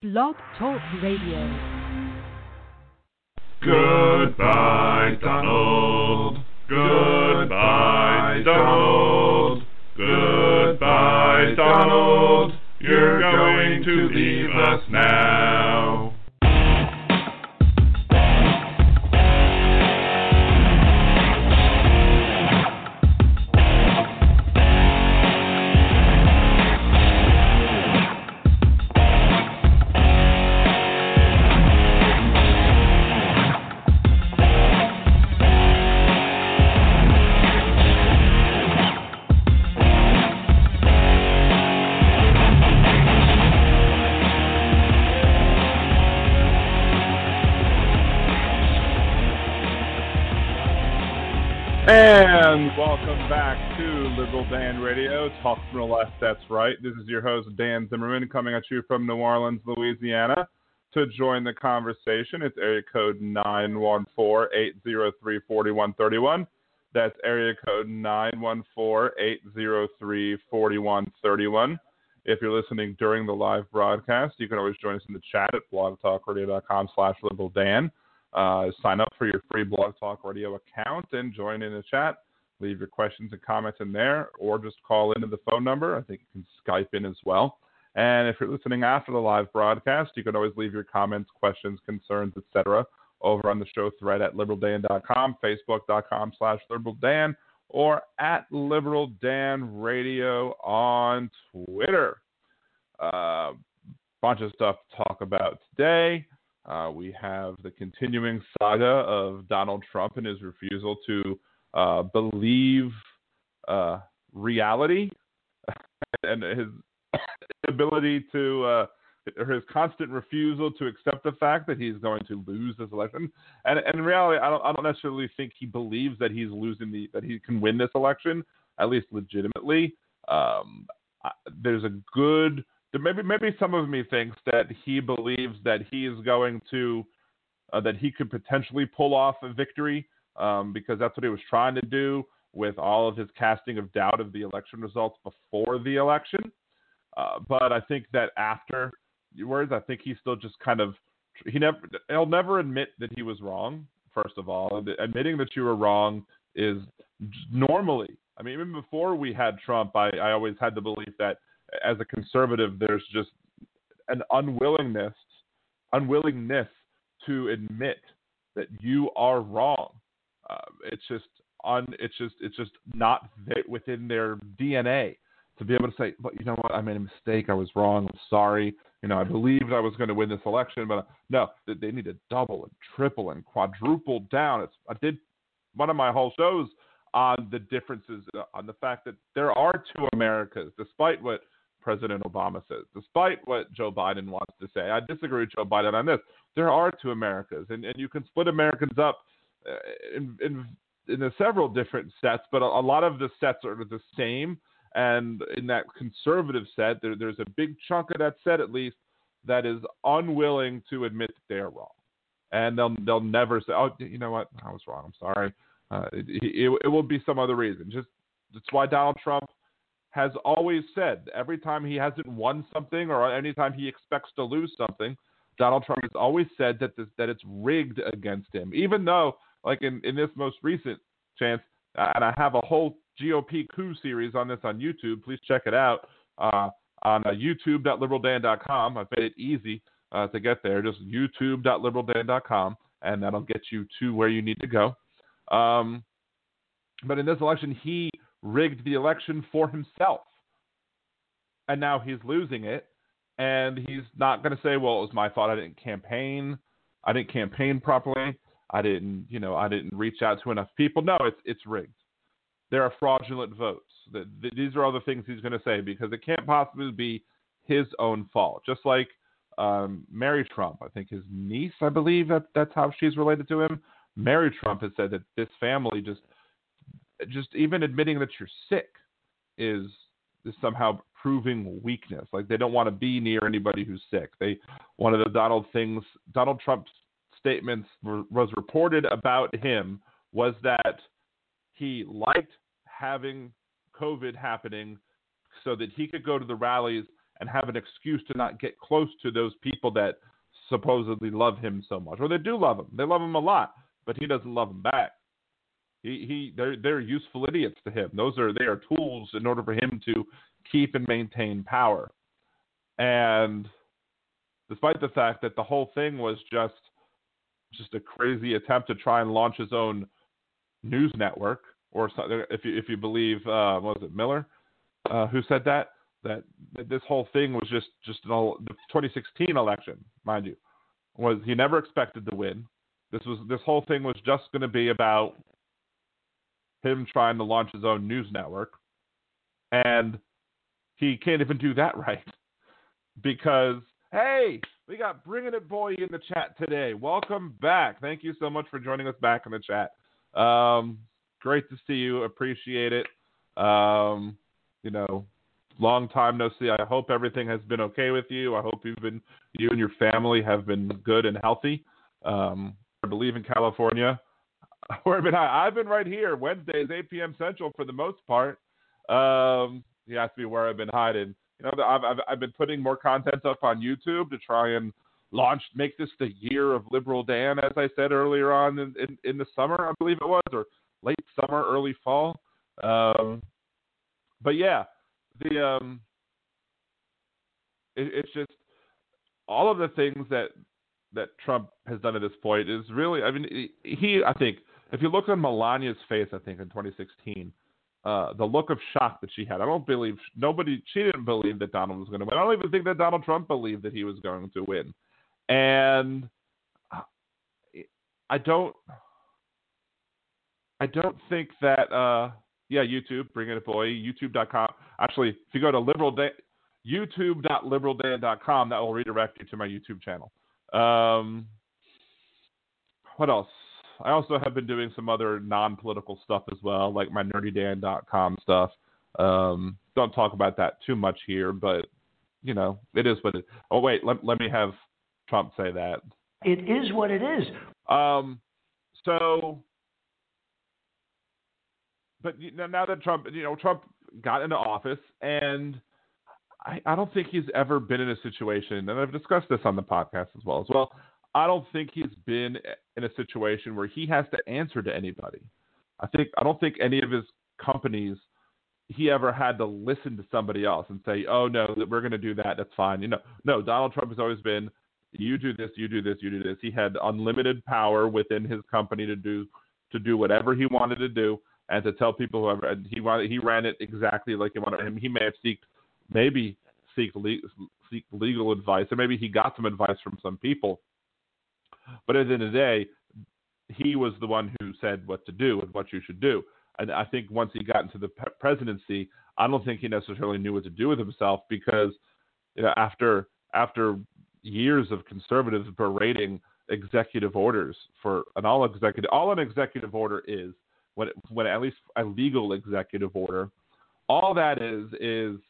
Blog Talk Radio. Goodbye, Donald. Goodbye, Donald. Goodbye, Donald. You're going to leave us now. Liberal Dan Radio, Talk from the Left, that's right. This is your host, Dan Zimmerman, coming at you from New Orleans, Louisiana. To join the conversation, it's area code 914-803-4131. That's area code 914-803-4131. If you're listening during the live broadcast, you can always join us in the chat at blogtalkradio.com slash liberaldan. Uh, sign up for your free Blog Talk Radio account and join in the chat. Leave your questions and comments in there, or just call into the phone number. I think you can Skype in as well. And if you're listening after the live broadcast, you can always leave your comments, questions, concerns, etc. over on the show thread at liberaldan.com, facebook.com slash liberaldan, or at liberaldanradio on Twitter. Uh, bunch of stuff to talk about today. Uh, we have the continuing saga of Donald Trump and his refusal to uh, believe uh, reality and his ability to, uh, or his constant refusal to accept the fact that he's going to lose this election. And, and in reality, I don't, I don't necessarily think he believes that he's losing the, that he can win this election, at least legitimately. Um, there's a good maybe maybe some of me thinks that he believes that he is going to uh, that he could potentially pull off a victory um, because that's what he was trying to do with all of his casting of doubt of the election results before the election. Uh, but I think that after words, I think he's still just kind of he never he'll never admit that he was wrong. First of all, admitting that you were wrong is normally. I mean, even before we had Trump, I, I always had the belief that as a conservative, there's just an unwillingness, unwillingness to admit that you are wrong. Uh, it's just on. It's just it's just not within their DNA to be able to say, but you know what, I made a mistake. I was wrong. I'm sorry. You know, I believed I was going to win this election, but uh, no, they need to double and triple and quadruple down. It's I did one of my whole shows on the differences uh, on the fact that there are two Americas, despite what President Obama says. Despite what Joe Biden wants to say, I disagree with Joe Biden on this. There are two Americas, and, and you can split Americans up uh, in, in, in several different sets, but a, a, lot of the sets are the same. And in that conservative set, there, there's a big chunk of that set, at least, that is unwilling to admit that they're wrong. And they'll they'll never say, "Oh, you know what? I was wrong. I'm sorry." Uh, it, it, it will be some other reason. Just that's why Donald Trump has always said every time he hasn't won something or anytime he expects to lose something, Donald Trump has always said that this, that it's rigged against him. Even though, like in, in this most recent chance, and I have a whole GOP coup series on this on YouTube. Please check it out uh, on uh, YouTube.liberaldan.com. I've made it easy uh, to get there. Just YouTube.liberaldan.com, and that'll get you to where you need to go. Um, but in this election, he rigged the election for himself. And now he's losing it. And he's not going to say, well, it was my fault. I didn't campaign. I didn't campaign properly. I didn't, you know, I didn't reach out to enough people. No, it's it's rigged. There are fraudulent votes. The, these are all the things he's going to say because it can't possibly be his own fault. Just like um, Mary Trump, I think his niece, I believe that that's how she's related to him. Mary Trump has said that this family just just even admitting that you're sick is is somehow proving weakness. Like they don't want to be near anybody who's sick. They one of the Donald things Donald Trump's statements were, was reported about him was that he liked having COVID happening so that he could go to the rallies and have an excuse to not get close to those people that supposedly love him so much, or they do love him. They love him a lot, but he doesn't love them back. He, he they're they're useful idiots to him. Those are they are tools in order for him to keep and maintain power. And despite the fact that the whole thing was just just a crazy attempt to try and launch his own news network, or if you if you believe uh, was it Miller uh, who said that that, this whole thing was just just an all, the 2016 election, mind you, was he never expected to win. This was this whole thing was just going to be about him trying to launch his own news network, and he can't even do that right because hey, we got bringing it boy in the chat today. Welcome back. Thank you so much for joining us back in the chat. Um, great to see you. Appreciate it. Um, you know, long time no see. I hope everything has been okay with you. I hope you've been you and your family have been good and healthy. Um, I believe in California. Where been I've been right here Wednesdays 8 p.m. Central for the most part. Um, you asked me where I've been hiding. You know, I've, I've I've been putting more content up on YouTube to try and launch, make this the year of Liberal Dan, as I said earlier on in, in, in the summer, I believe it was, or late summer, early fall. Um, but yeah, the um, it, it's just all of the things that that Trump has done at this point is really. I mean, he. I think if you look on Melania's face, I think in 2016. Uh, the look of shock that she had. I don't believe nobody. She didn't believe that Donald was going to win. I don't even think that Donald Trump believed that he was going to win. And I don't. I don't think that. Uh, yeah, YouTube, bring it a boy, YouTube.com. Actually, if you go to liberal day, youtube.liberaldan.com, that will redirect you to my YouTube channel. Um, what else? I also have been doing some other non-political stuff as well, like my nerdydan.com stuff. Um, don't talk about that too much here, but you know, it is what it. Oh wait, let, let me have Trump say that. It is what it is. Um, so but now that Trump, you know, Trump got into office, and I, I don't think he's ever been in a situation, and I've discussed this on the podcast as well as well. I don't think he's been in a situation where he has to answer to anybody. I think I don't think any of his companies he ever had to listen to somebody else and say, "Oh no, we're going to do that. That's fine." You know, no. Donald Trump has always been, "You do this, you do this, you do this." He had unlimited power within his company to do to do whatever he wanted to do and to tell people whoever he wanted, he ran it exactly like he wanted him. He may have seeked, maybe seek, le- seek legal advice, or maybe he got some advice from some people. But at the end of the day, he was the one who said what to do and what you should do. And I think once he got into the presidency, I don't think he necessarily knew what to do with himself because you know after after years of conservatives berating executive orders for an all executive all an executive order is when when at least a legal executive order, all that is is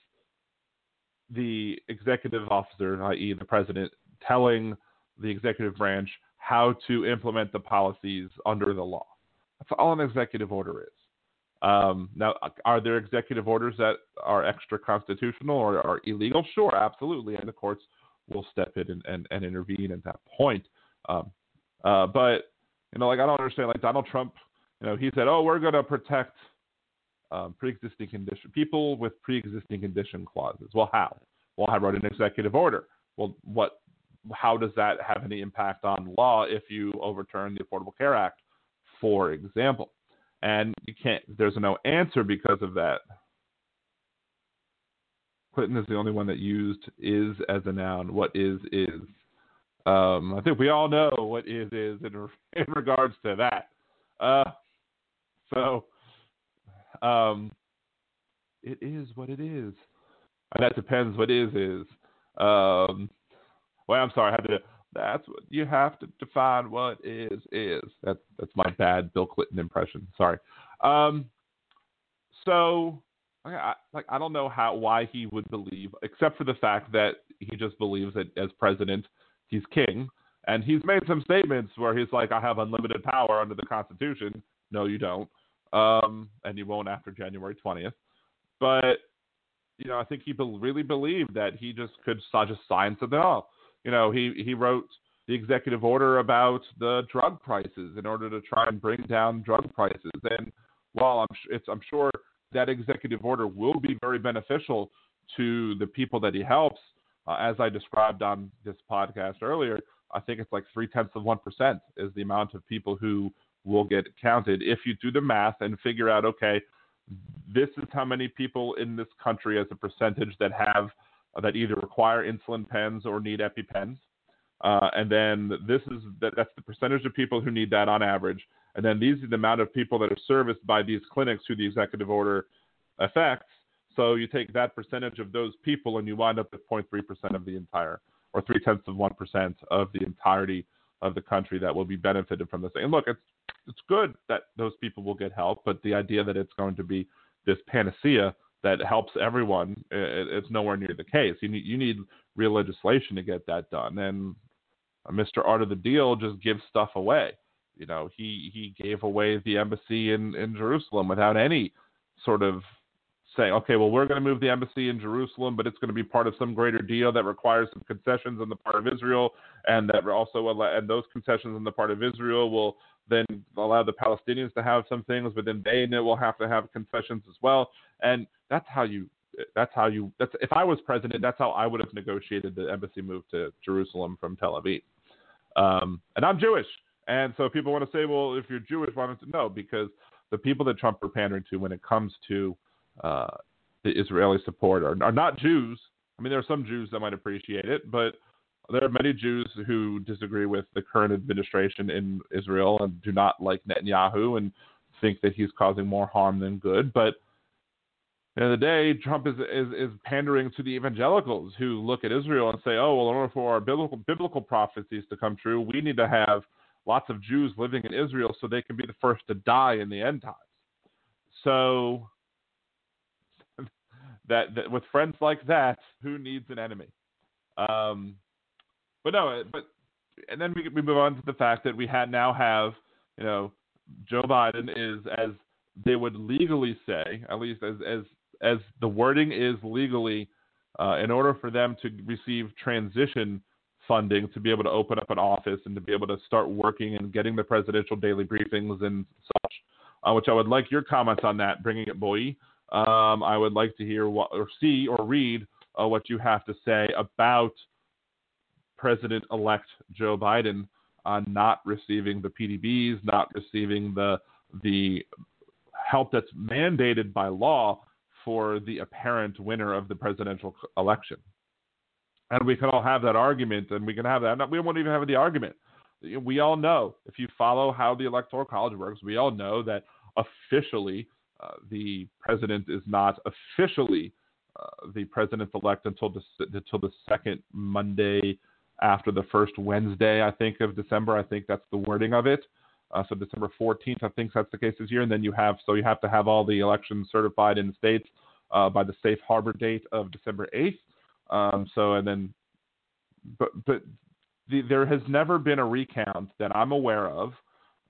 the executive officer, i.e., the president, telling the executive branch how to implement the policies under the law. That's all an executive order is. Um, now, are there executive orders that are extra constitutional or are illegal? Sure, absolutely, and the courts will step in and, and, and intervene at that point. Um, uh, but you know, like I don't understand. Like Donald Trump you know, he said, "Oh, we're going to protect um, pre-existing condition people with pre-existing condition clauses." Well, how? Well, I wrote an executive order. Well, what? How does that have any impact on law if you overturn the Affordable Care Act, for example? And you can't. There's no answer because of that. Clinton is the only one that used is as a noun. What is is. Um, I think we all know what is is in, in regards to that. Uh, so, um, it is what it is. And that depends what is is. Um, well, I'm sorry, I had to. That's what you have to define what is is. That's that's my bad Bill Clinton impression. Sorry. Um, so, I, like, I don't know how why he would believe, except for the fact that he just believes that as president, he's king, and he's made some statements where he's like, "I have unlimited power under the Constitution." No, you don't um, and you won't after January 20th. But you know, I think he be- really believed that he just could just sign something off. You know, he he wrote the executive order about the drug prices in order to try and bring down drug prices. And while I'm it's I'm sure that executive order will be very beneficial to the people that he helps, uh, as I described on this podcast earlier, I think it's like three tenths of one percent is the amount of people who will get counted if you do the math and figure out okay, this is how many people in this country as a percentage that have that either require insulin pens or need EpiPens. Uh, and then this is that, that's the percentage of people who need that on average. And then these are the amount of people that are serviced by these clinics who the executive order affects. So you take that percentage of those people and you wind up with 0.3% of the entire, or three tenths of 1% of the entirety of the country that will be benefited from this. And look, it's it's good that those people will get help, but the idea that it's going to be this panacea that helps everyone, it, it's nowhere near the case. You need you need real legislation to get that done. And uh, Mr. Art of the Deal just gives stuff away. You know, he he gave away the embassy in in Jerusalem without any sort of saying, okay, well, we're going to move the embassy in Jerusalem, but it's going to be part of some greater deal that requires some concessions on the part of Israel, and that also and those concessions on the part of Israel will then allow the Palestinians to have some things, but then they will have to have concessions as well. And that's how you. That's how you. That's if I was president, that's how I would have negotiated the embassy move to Jerusalem from Tel Aviv. Um, and I'm Jewish, and so people want to say, well, if you're Jewish, why don't you? No, because the people that Trump are pandering to when it comes to uh, the Israeli support are, are not Jews. I mean, there are some Jews that might appreciate it, but there are many Jews who disagree with the current administration in Israel and do not like Netanyahu and think that he's causing more harm than good. But at the end of the day, Trump is, is, is pandering to the evangelicals who look at Israel and say, oh, well, in order for our biblical, biblical prophecies to come true, we need to have lots of Jews living in Israel so they can be the first to die in the end times. So that, that with friends like that, who needs an enemy? Um, but no, but and then we we move on to the fact that we had now have you know Joe Biden is as they would legally say, at least as as as the wording is legally, uh, in order for them to receive transition funding to be able to open up an office and to be able to start working and getting the presidential daily briefings and such. Uh, which I would like your comments on that, bringing it, boy. Um, I would like to hear what, or see or read uh, what you have to say about President elect Joe Biden on not receiving the PDBs, not receiving the the help that's mandated by law for the apparent winner of the presidential election. And we can all have that argument, and we can have that. We won't even have the argument. We all know, if you follow how the Electoral College works, we all know that officially uh, the president is not officially uh, the president elect until the until the second Monday after the first Wednesday, I think, of December. I think that's the wording of it. Uh, so December 14th, I think that's the case this year. And then you have, so you have to have all the elections certified in the states uh, by the safe harbor date of December 8th. Um, so, and then, but, but the, there has never been a recount that I'm aware of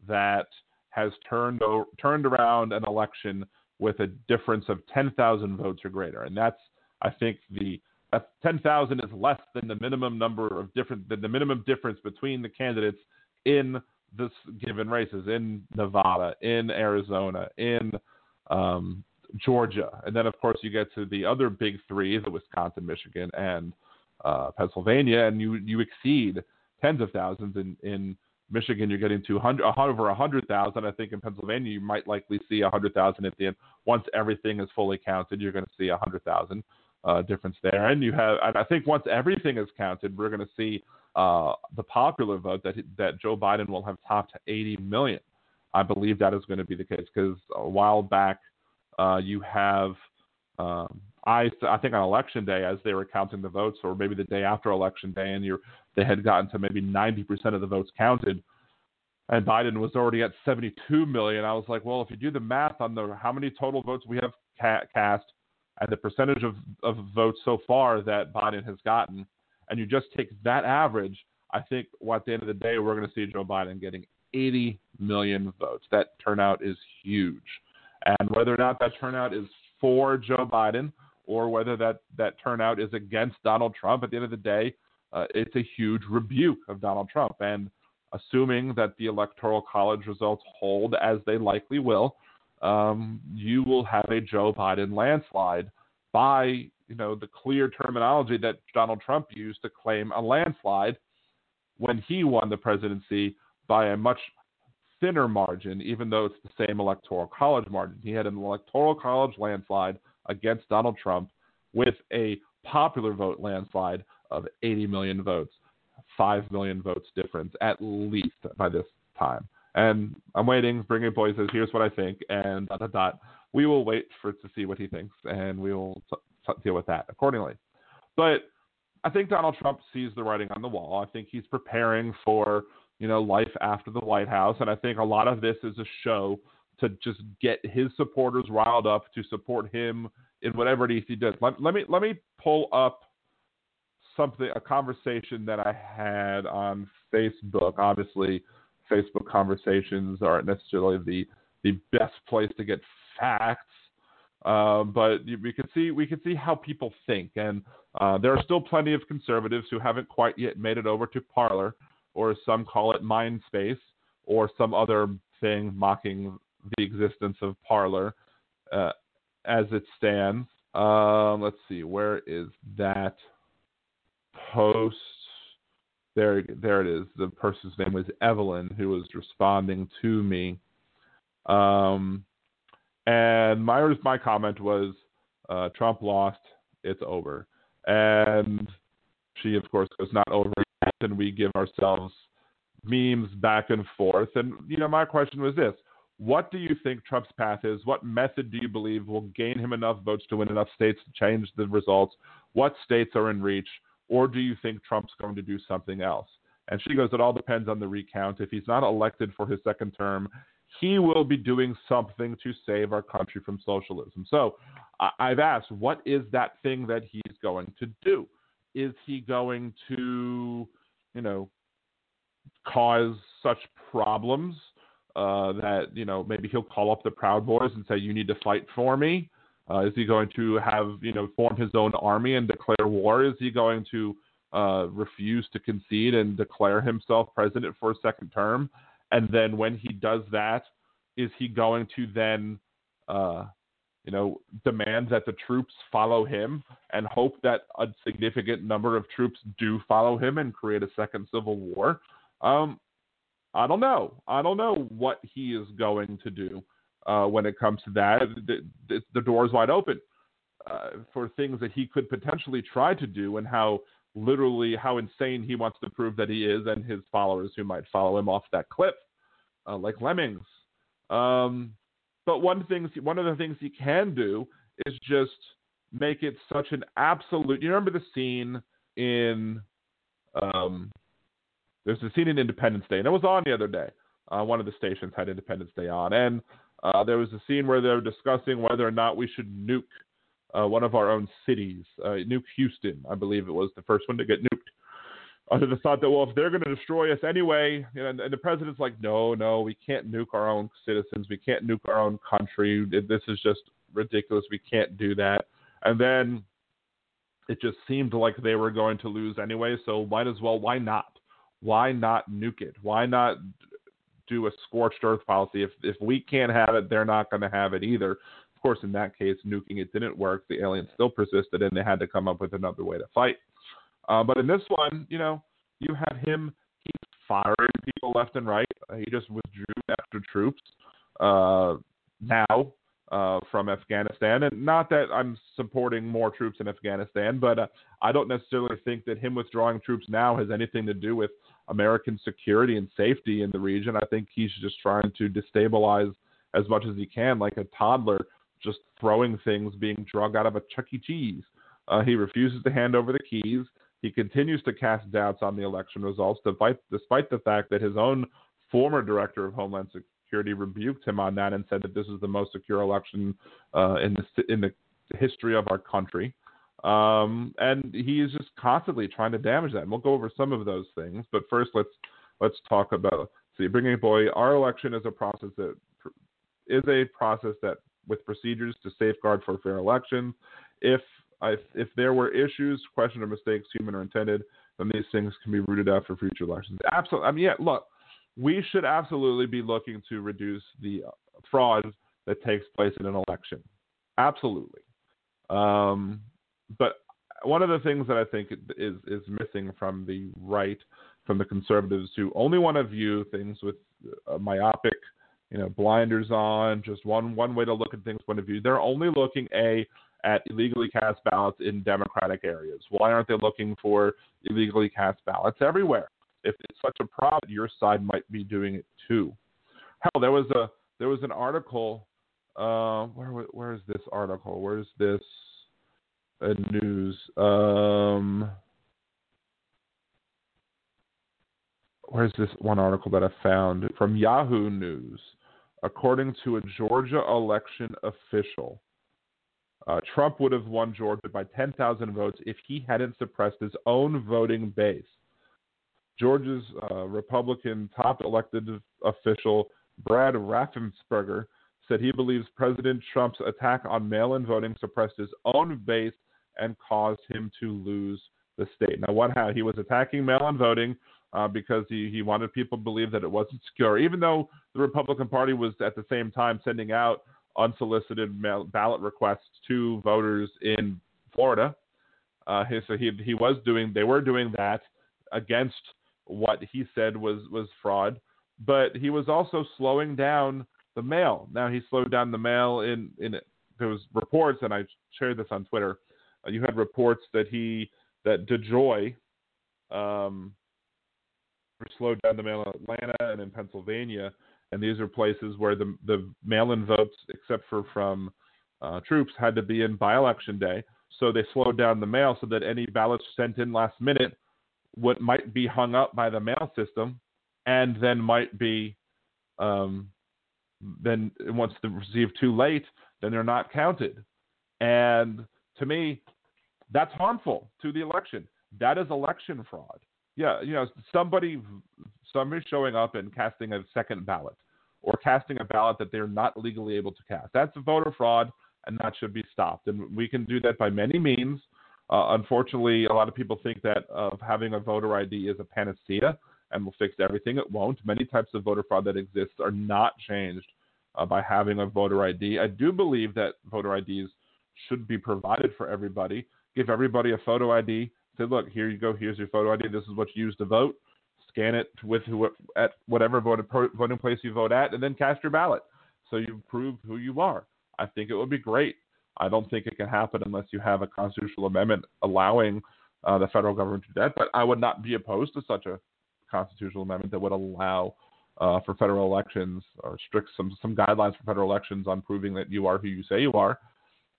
that has turned, turned around an election with a difference of 10,000 votes or greater. And that's, I think, the that 10,000 is less than the minimum number of different than the minimum difference between the candidates in this given races in Nevada, in Arizona, in um, Georgia, and then of course you get to the other big three: the Wisconsin, Michigan, and uh, Pennsylvania, and you you exceed tens of thousands in in Michigan. You're getting to 100, over hundred thousand. I think in Pennsylvania you might likely see hundred thousand at the end. Once everything is fully counted, you're going to see hundred thousand uh, difference there. And you have, and I think once everything is counted, we're going to see uh, the popular vote that that Joe Biden will have topped 80 million. I believe that is going to be the case because a while back uh, you have. Um, I, I think on election day, as they were counting the votes, or maybe the day after election day, and you they had gotten to maybe 90% of the votes counted, and Biden was already at 72 million. I was like, well, if you do the math on the how many total votes we have ca- cast and the percentage of, of votes so far that Biden has gotten, and you just take that average, I think at the end of the day, we're going to see Joe Biden getting 80 million votes. That turnout is huge. And whether or not that turnout is for Joe Biden or whether that, that turnout is against Donald Trump, at the end of the day, uh, it's a huge rebuke of Donald Trump. And assuming that the Electoral College results hold as they likely will, um, you will have a Joe Biden landslide by you know the clear terminology that Donald Trump used to claim a landslide when he won the presidency by a much thinner margin, even though it's the same electoral college margin. He had an electoral college landslide against Donald Trump with a popular vote landslide of 80 million votes, 5 million votes difference at least by this time. And I'm waiting. Bringing Boy says, "Here's what I think," and dot dot dot. We will wait for to see what he thinks, and we will t- t- deal with that accordingly. But I think Donald Trump sees the writing on the wall. I think he's preparing for you know life after the White House, and I think a lot of this is a show to just get his supporters riled up to support him in whatever it is he does. Let, let me let me pull up something a conversation that I had on Facebook. Obviously, Facebook conversations aren't necessarily the the best place to get facts, uh, but we can see we can see how people think, and uh, there are still plenty of conservatives who haven't quite yet made it over to Parler, or some call it Mindspace, or some other thing mocking the existence of Parler uh, as it stands. Um, let's see, where is that post? There there it is. The person's name was Evelyn who was responding to me. Um, and my my comment was uh, Trump lost, it's over. And she of course goes not over yet, and we give ourselves memes back and forth. And you know, my question was this: What do you think Trump's path is? What method do you believe will gain him enough votes to win enough states to change the results? What states are in reach? Or do you think Trump's going to do something else? And she goes, it all depends on the recount. If he's not elected for his second term, he will be doing something to save our country from socialism. So I've asked, what is that thing that he's going to do? Is he going to, you know, cause such problems uh, that, you know, maybe he'll call up the Proud Boys and say, you need to fight for me? Uh, is he going to have you know form his own army and declare war? Is he going to uh, refuse to concede and declare himself president for a second term? And then when he does that, is he going to then uh, you know demand that the troops follow him and hope that a significant number of troops do follow him and create a second civil war? Um, I don't know. I don't know what he is going to do uh, when it comes to that. The, the, the door is wide open uh, for things that he could potentially try to do, and how literally how insane he wants to prove that he is, and his followers who might follow him off that cliff, uh, like lemmings. Um, but one thing, one of the things he can do is just make it such an absolute. You remember the scene in um, there's a scene in Independence Day, and it was on the other day. Uh, one of the stations had Independence Day on, and uh, there was a scene where they were discussing whether or not we should nuke uh, one of our own cities, uh, nuke Houston, I believe it was the first one to get nuked. Under the thought that, well, if they're going to destroy us anyway, you know, and, and the president's like, no, no, we can't nuke our own citizens. We can't nuke our own country. This is just ridiculous. We can't do that. And then it just seemed like they were going to lose anyway. So might as well. Why not? Why not nuke it? Why not do a scorched earth policy. If if we can't have it, they're not going to have it either. Of course, in that case, nuking it didn't work. The aliens still persisted, and they had to come up with another way to fight. Uh, but in this one, you know, you have him. He's firing people left and right. He just withdrew extra troops uh, now uh, from Afghanistan. And not that I'm supporting more troops in Afghanistan, but uh, I don't necessarily think that him withdrawing troops now has anything to do with American security and safety in the region. I think he's just trying to destabilize as much as he can, like a toddler just throwing things being drug out of a Chuck E. Cheese. Uh, he refuses to hand over the keys. He continues to cast doubts on the election results, despite, despite the fact that his own former director of Homeland Security rebuked him on that and said that this is the most secure election uh, in the in the history of our country. Um, and he is just constantly trying to damage that. And we'll go over some of those things. But first, let's let's talk about see bringing boy. Our election is a process that is a process that with procedures to safeguard for fair elections. if I, if there were issues, question or mistakes, human or intended, then these things can be rooted out for future elections. Absolutely. I mean, yeah. Look, we should absolutely be looking to reduce the uh, fraud that takes place in an election. Absolutely. Um, but one of the things that I think is is missing from the right, from the conservatives who only want to view things with myopic, you know, blinders on, just one one way to look at things point of view. They're only looking a at illegally cast ballots in Democratic areas. Why aren't they looking for illegally cast ballots everywhere? If it's such a problem, your side might be doing it too. Hell, there was a there was an article. Uh, where where is this article? Where's this uh, news? Um, where's this one article that I found from Yahoo News? According to a Georgia election official, uh, Trump would have won Georgia by 10,000 votes if he hadn't suppressed his own voting base. Georgia's uh, Republican top elected official Brad Raffensperger said he believes President Trump's attack on mail in voting suppressed his own base and caused him to lose the state. Now, what how he was attacking mail in voting uh, because he, he wanted people to believe that it wasn't secure, even though the Republican Party was at the same time sending out unsolicited mail, ballot requests to voters in Florida. Uh, so he he was doing they were doing that against what he said was was fraud, but he was also slowing down the mail. Now he slowed down the mail in in there was reports and I shared this on Twitter. Uh, you had reports that he that DeJoy um, slowed down the mail in Atlanta and in Pennsylvania and these are places where the the mail-in votes, except for from uh, troops, had to be in by-election day. So they slowed down the mail so that any ballots sent in last minute what might be hung up by the mail system, and then might be um, then once they're received too late, then they're not counted. And to me, that's harmful to the election. That is election fraud. Yeah, you know, somebody somebody showing up and casting a second ballot or casting a ballot that they're not legally able to cast. That's voter fraud, and that should be stopped. And we can do that by many means. Uh, unfortunately, a lot of people think that uh, having a voter ID is a panacea and will fix everything. It won't. Many types of voter fraud that exist are not changed uh, by having a voter ID. I do believe that voter IDs should be provided for everybody. Give everybody a photo ID. Say, look, here you go. Here's your photo ID. This is what you use to vote scan it with who, at whatever voting, place you vote at, and then cast your ballot. So you prove who you are. I think it would be great. I don't think it can happen unless you have a constitutional amendment allowing uh, the federal government to do that. But I would not be opposed to such a constitutional amendment that would allow uh, for federal elections or strict some some guidelines for federal elections on proving that you are who you say you are.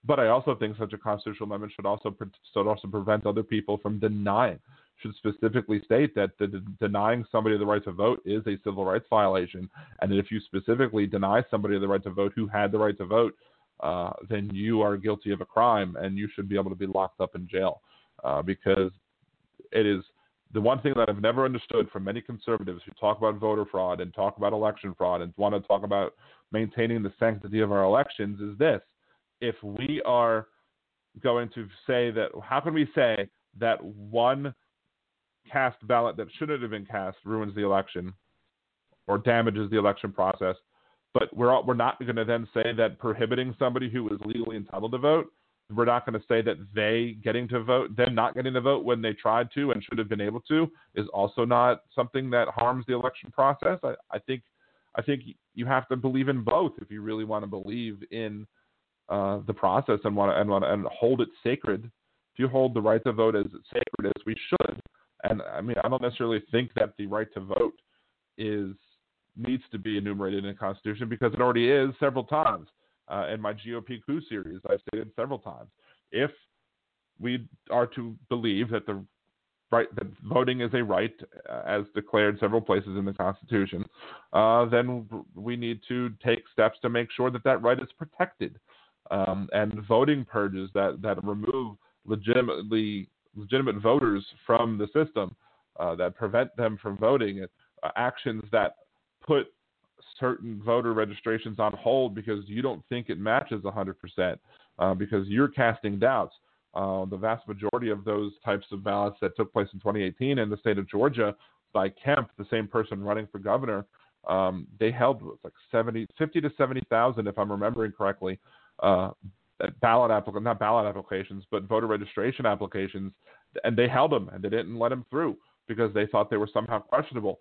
But I also think such a constitutional amendment should also should also prevent other people from denying should specifically state that the, the, denying somebody the right to vote is a civil rights violation, and that if you specifically deny somebody the right to vote who had the right to vote, uh, then you are guilty of a crime, and you should be able to be locked up in jail. Uh, because it is the one thing that I've never understood from many conservatives who talk about voter fraud and talk about election fraud and want to talk about maintaining the sanctity of our elections is this: if we are going to say that, how can we say that one cast ballot that shouldn't have been cast ruins the election or damages the election process. But we're all, we're not going to then say that prohibiting somebody who is legally entitled to vote. We're not going to say that they getting to vote, them not getting to vote when they tried to and should have been able to, is also not something that harms the election process. I, I think I think you have to believe in both if you really want to believe in uh, the process and want to, and want to, and hold it sacred. If you hold the right to vote as sacred as we should, and I mean, I don't necessarily think that the right to vote is needs to be enumerated in the Constitution because it already is several times. Uh, in my GOP coup series, I've stated several times if we are to believe that the right that voting is a right uh, as declared several places in the Constitution, uh, then we need to take steps to make sure that that right is protected. Um, and voting purges that that remove legitimately legitimate voters from the system uh, that prevent them from voting, uh, actions that put certain voter registrations on hold because you don't think it matches 100%. uh, because you're casting doubts. Uh, the vast majority of those types of ballots that took place in 2018 in the state of Georgia by Kemp, the same person running for governor, um, they held like 70, 50 to 70,000, if I'm remembering correctly, uh, ballot applications, not ballot applications, but voter registration applications, and they held them and they didn't let them through because they thought they were somehow questionable.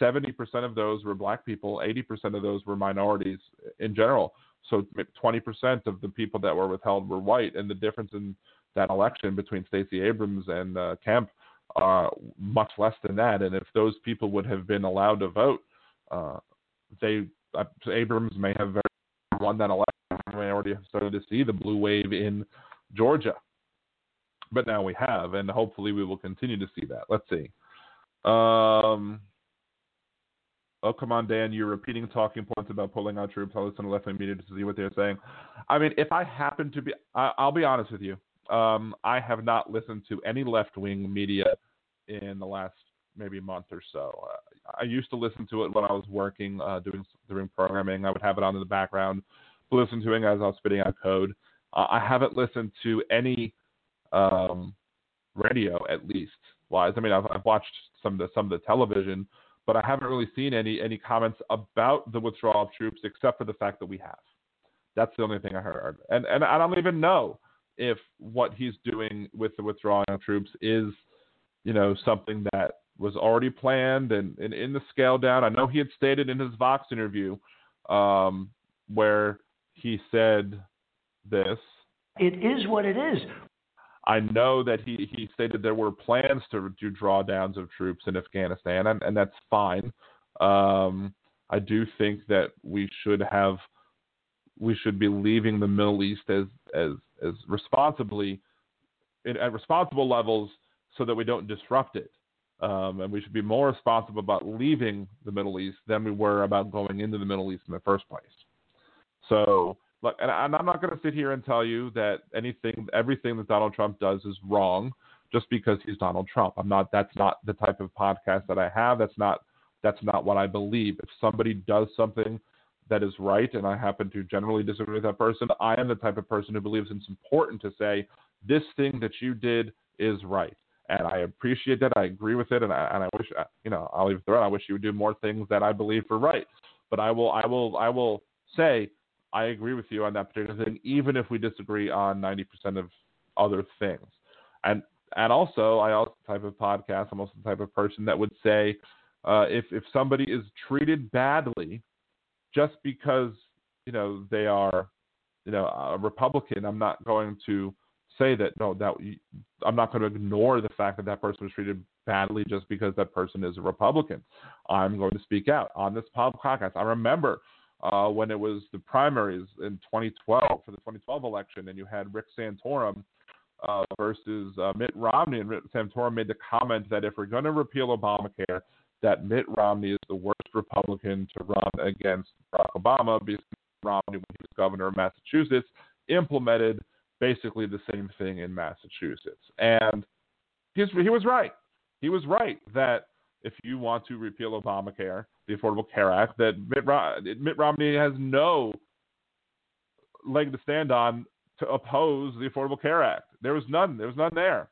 70% of those were black people, 80% of those were minorities in general. So 20% of the people that were withheld were white, and the difference in that election between Stacey Abrams and uh, Kemp uh, much less than that. And if those people would have been allowed to vote, uh, they uh, Abrams may have won that election. Started to see the blue wave in Georgia, but now we have, and hopefully we will continue to see that. Let's see. Um, oh, come on, Dan, you're repeating talking points about pulling out troops. I'll listen to left wing media to see what they're saying. I mean, if I happen to be, I, will be honest with you. Um, I have not listened to any left wing media in the last maybe month or so. Uh, I used to listen to it when I was working, uh, doing doing programming. I would have it on in the background, listen to it as I was spitting out code. Uh, I haven't listened to any um, radio, at least. Wise. I mean, I've, I've watched some of the some of the television, but I haven't really seen any any comments about the withdrawal of troops, except for the fact that we have. That's the only thing I heard, and and I don't even know if what he's doing with the withdrawal of troops is, you know, something that was already planned and, and in the scale down. I know he had stated in his Vox interview um, where he said this. It is what it is. I know that he, he stated there were plans to do drawdowns of troops in Afghanistan, and, and that's fine. Um, I do think that we should have we should be leaving the Middle East as as as responsibly at responsible levels so that we don't disrupt it. Um, and we should be more responsible about leaving the Middle East than we were about going into the Middle East in the first place. So, look, and I'm not going to sit here and tell you that anything, everything that Donald Trump does is wrong just because he's Donald Trump. I'm not. That's not the type of podcast that I have. That's not. That's not what I believe. If somebody does something that is right, and I happen to generally disagree with that person, I am the type of person who believes it's important to say this thing that you did is right and I appreciate that. I agree with it, and I, and I wish uh, you know I'll leave it there. I wish you would do more things that I believe are right. But I will, I will, I will say I agree with you on that particular thing, even if we disagree on ninety percent of other things. And and also, I also type of podcast. I'm also the type of person that would say uh, if if somebody is treated badly just because you know they are you know a Republican, I'm not going to say that no, that I'm not going to ignore the fact that that person was treated badly just because that person is a Republican. I'm going to speak out on this podcast. I remember uh, when it was the primaries in 2012 for the 2012 election, and you had Rick Santorum uh, versus uh, Mitt Romney, and Rick Santorum made the comment that if we're going to repeal Obamacare, that Mitt Romney is the worst Republican to run against Barack Obama because Romney, when he was governor of Massachusetts, implemented basically the same thing in Massachusetts. And he's, he was right. He was right that if you want to repeal Obamacare, the Affordable Care Act, that Mitt, Mitt Romney has no leg to stand on to oppose the Affordable Care Act. There was none. There was none there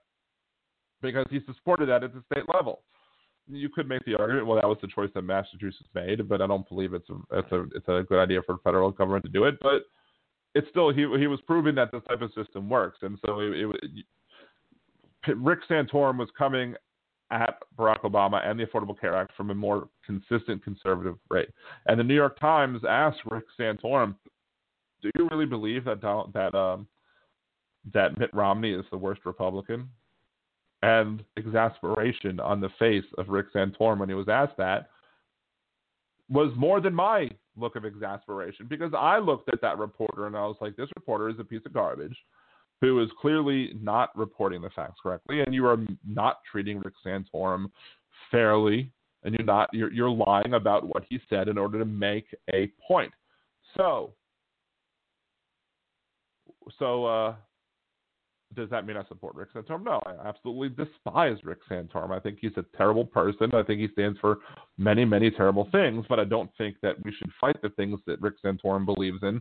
because he supported that at the state level. You could make the argument, well, that was the choice that Massachusetts made, but I don't believe it's a it's a it's a good idea for federal government to do it. But it's still he he was proving that this type of system works, and so it, it, Rick Santorum was coming at Barack Obama and the Affordable Care Act from a more consistent conservative rate. And the New York Times asked Rick Santorum, "Do you really believe that that um, that Mitt Romney is the worst Republican?" And exasperation on the face of Rick Santorum when he was asked that was more than my look of exasperation because I looked at that reporter and I was like, this reporter is a piece of garbage who is clearly not reporting the facts correctly, and you are not treating Rick Santorum fairly, and you're not you're, you're lying about what he said in order to make a point. So, so uh, does that mean I support Rick Santorum? No, I absolutely despise Rick Santorum. I think he's a terrible person. I think he stands for many, many terrible things, but I don't think that we should fight the things that Rick Santorum believes in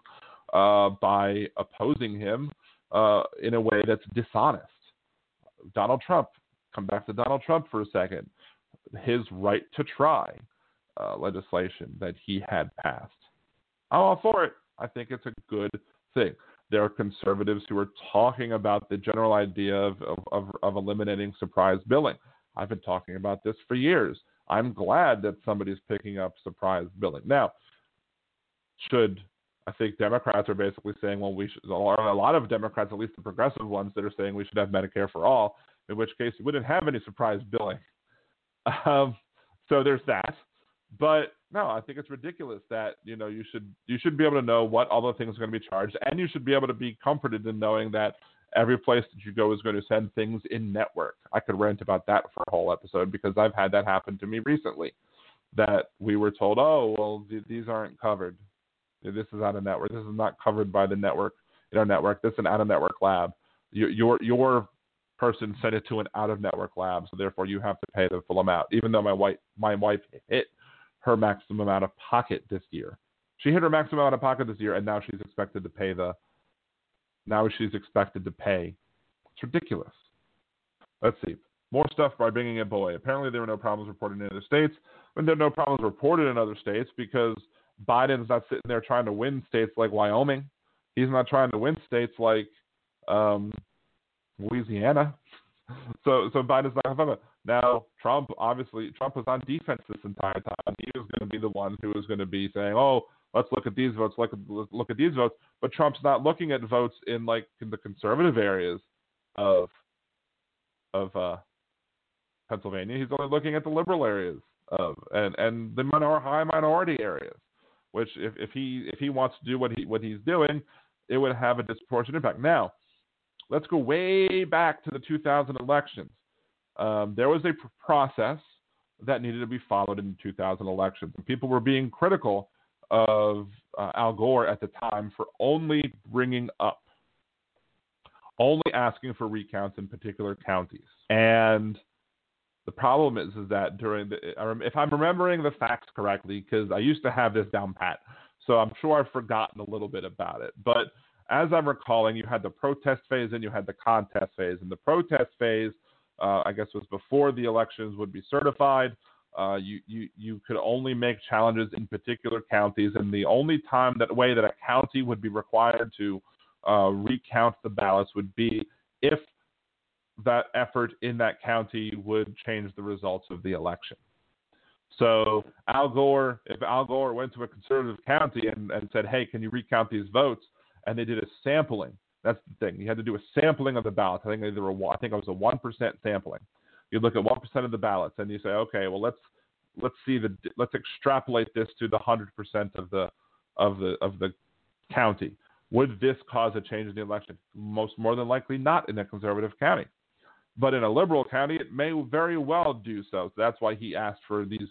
uh, by opposing him uh, in a way that's dishonest. Donald Trump, come back to Donald Trump for a second. His right to try uh, legislation that he had passed. I'm all for it. I think it's a good thing. There are conservatives who are talking about the general idea of, of, of, of eliminating surprise billing. I've been talking about this for years. I'm glad that somebody's picking up surprise billing. Now, should I think Democrats are basically saying, well, we should, or a lot of Democrats, at least the progressive ones, that are saying we should have Medicare for all, in which case we wouldn't have any surprise billing. Um, so there's that. But no, I think it's ridiculous that you know you should you should be able to know what all the things are going to be charged, and you should be able to be comforted in knowing that every place that you go is going to send things in network. I could rant about that for a whole episode because I've had that happen to me recently. That we were told, oh well, th- these aren't covered. This is out of network. This is not covered by the network in our network. This is an out of network lab. Your your your person sent it to an out of network lab, so therefore you have to pay the full amount. Even though my wife my wife hit her maximum out of pocket this year. She hit her maximum out of pocket this year, and now she's expected to pay the. Now she's expected to pay. It's ridiculous. Let's see. More stuff by bringing a boy. Apparently, there were no problems reported in other states. And there are no problems reported in other states because Biden's not sitting there trying to win states like Wyoming. He's not trying to win states like um, Louisiana. So, so Biden's not going to now, Trump obviously Trump was on defense this entire time. He was going to be the one who was going to be saying, "Oh, let's look at these votes, look at look at these votes." But Trump's not looking at votes in like in the conservative areas of of uh, Pennsylvania. He's only looking at the liberal areas of and and the minor, high minority areas. Which, if, if he if he wants to do what he what he's doing, it would have a disproportionate impact. Now, let's go way back to the 2000 elections um, there was a pr- process that needed to be followed in the 2000 elections. And people were being critical of uh, Al Gore at the time for only bringing up, only asking for recounts in particular counties. And the problem is, is that during the, if I'm remembering the facts correctly, because I used to have this down pat, so I'm sure I've forgotten a little bit about it. But as I'm recalling, you had the protest phase and you had the contest phase. And the protest phase uh, I guess was before the elections would be certified. Uh, you, you, you could only make challenges in particular counties, and the only time that way that a county would be required to uh, recount the ballots would be if that effort in that county would change the results of the election. So Al Gore, if Al Gore went to a conservative county and, and said, "Hey, can you recount these votes?" and they did a sampling, that's the thing. You had to do a sampling of the ballots. I think there were I think it was a one percent sampling. You look at one percent of the ballots and you say, okay, well let's let's see the let's extrapolate this to the hundred percent of the of the of the county. Would this cause a change in the election? Most more than likely not in a conservative county. But in a liberal county, it may very well do so. So that's why he asked for these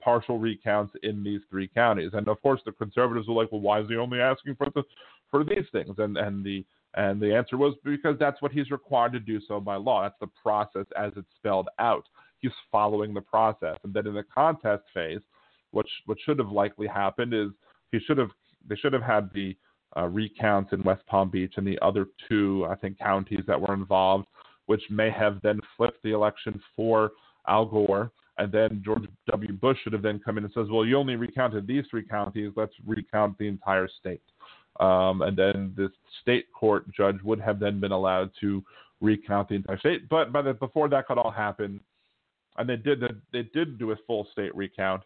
partial recounts in these three counties. And of course, the conservatives were like, well, why is he only asking for the for these things? And and the and the answer was because that's what he's required to do so by law. That's the process as it's spelled out. He's following the process. And then in the contest phase, what sh- what should have likely happened is he should have they should have had the uh, recounts in West Palm Beach and the other two I think counties that were involved, which may have then flipped the election for Al Gore. And then George W. Bush should have then come in and says, "Well, you only recounted these three counties. Let's recount the entire state." Um, and then the state court judge would have then been allowed to recount the entire state. But by the, before that could all happen, and they did they did do a full state recount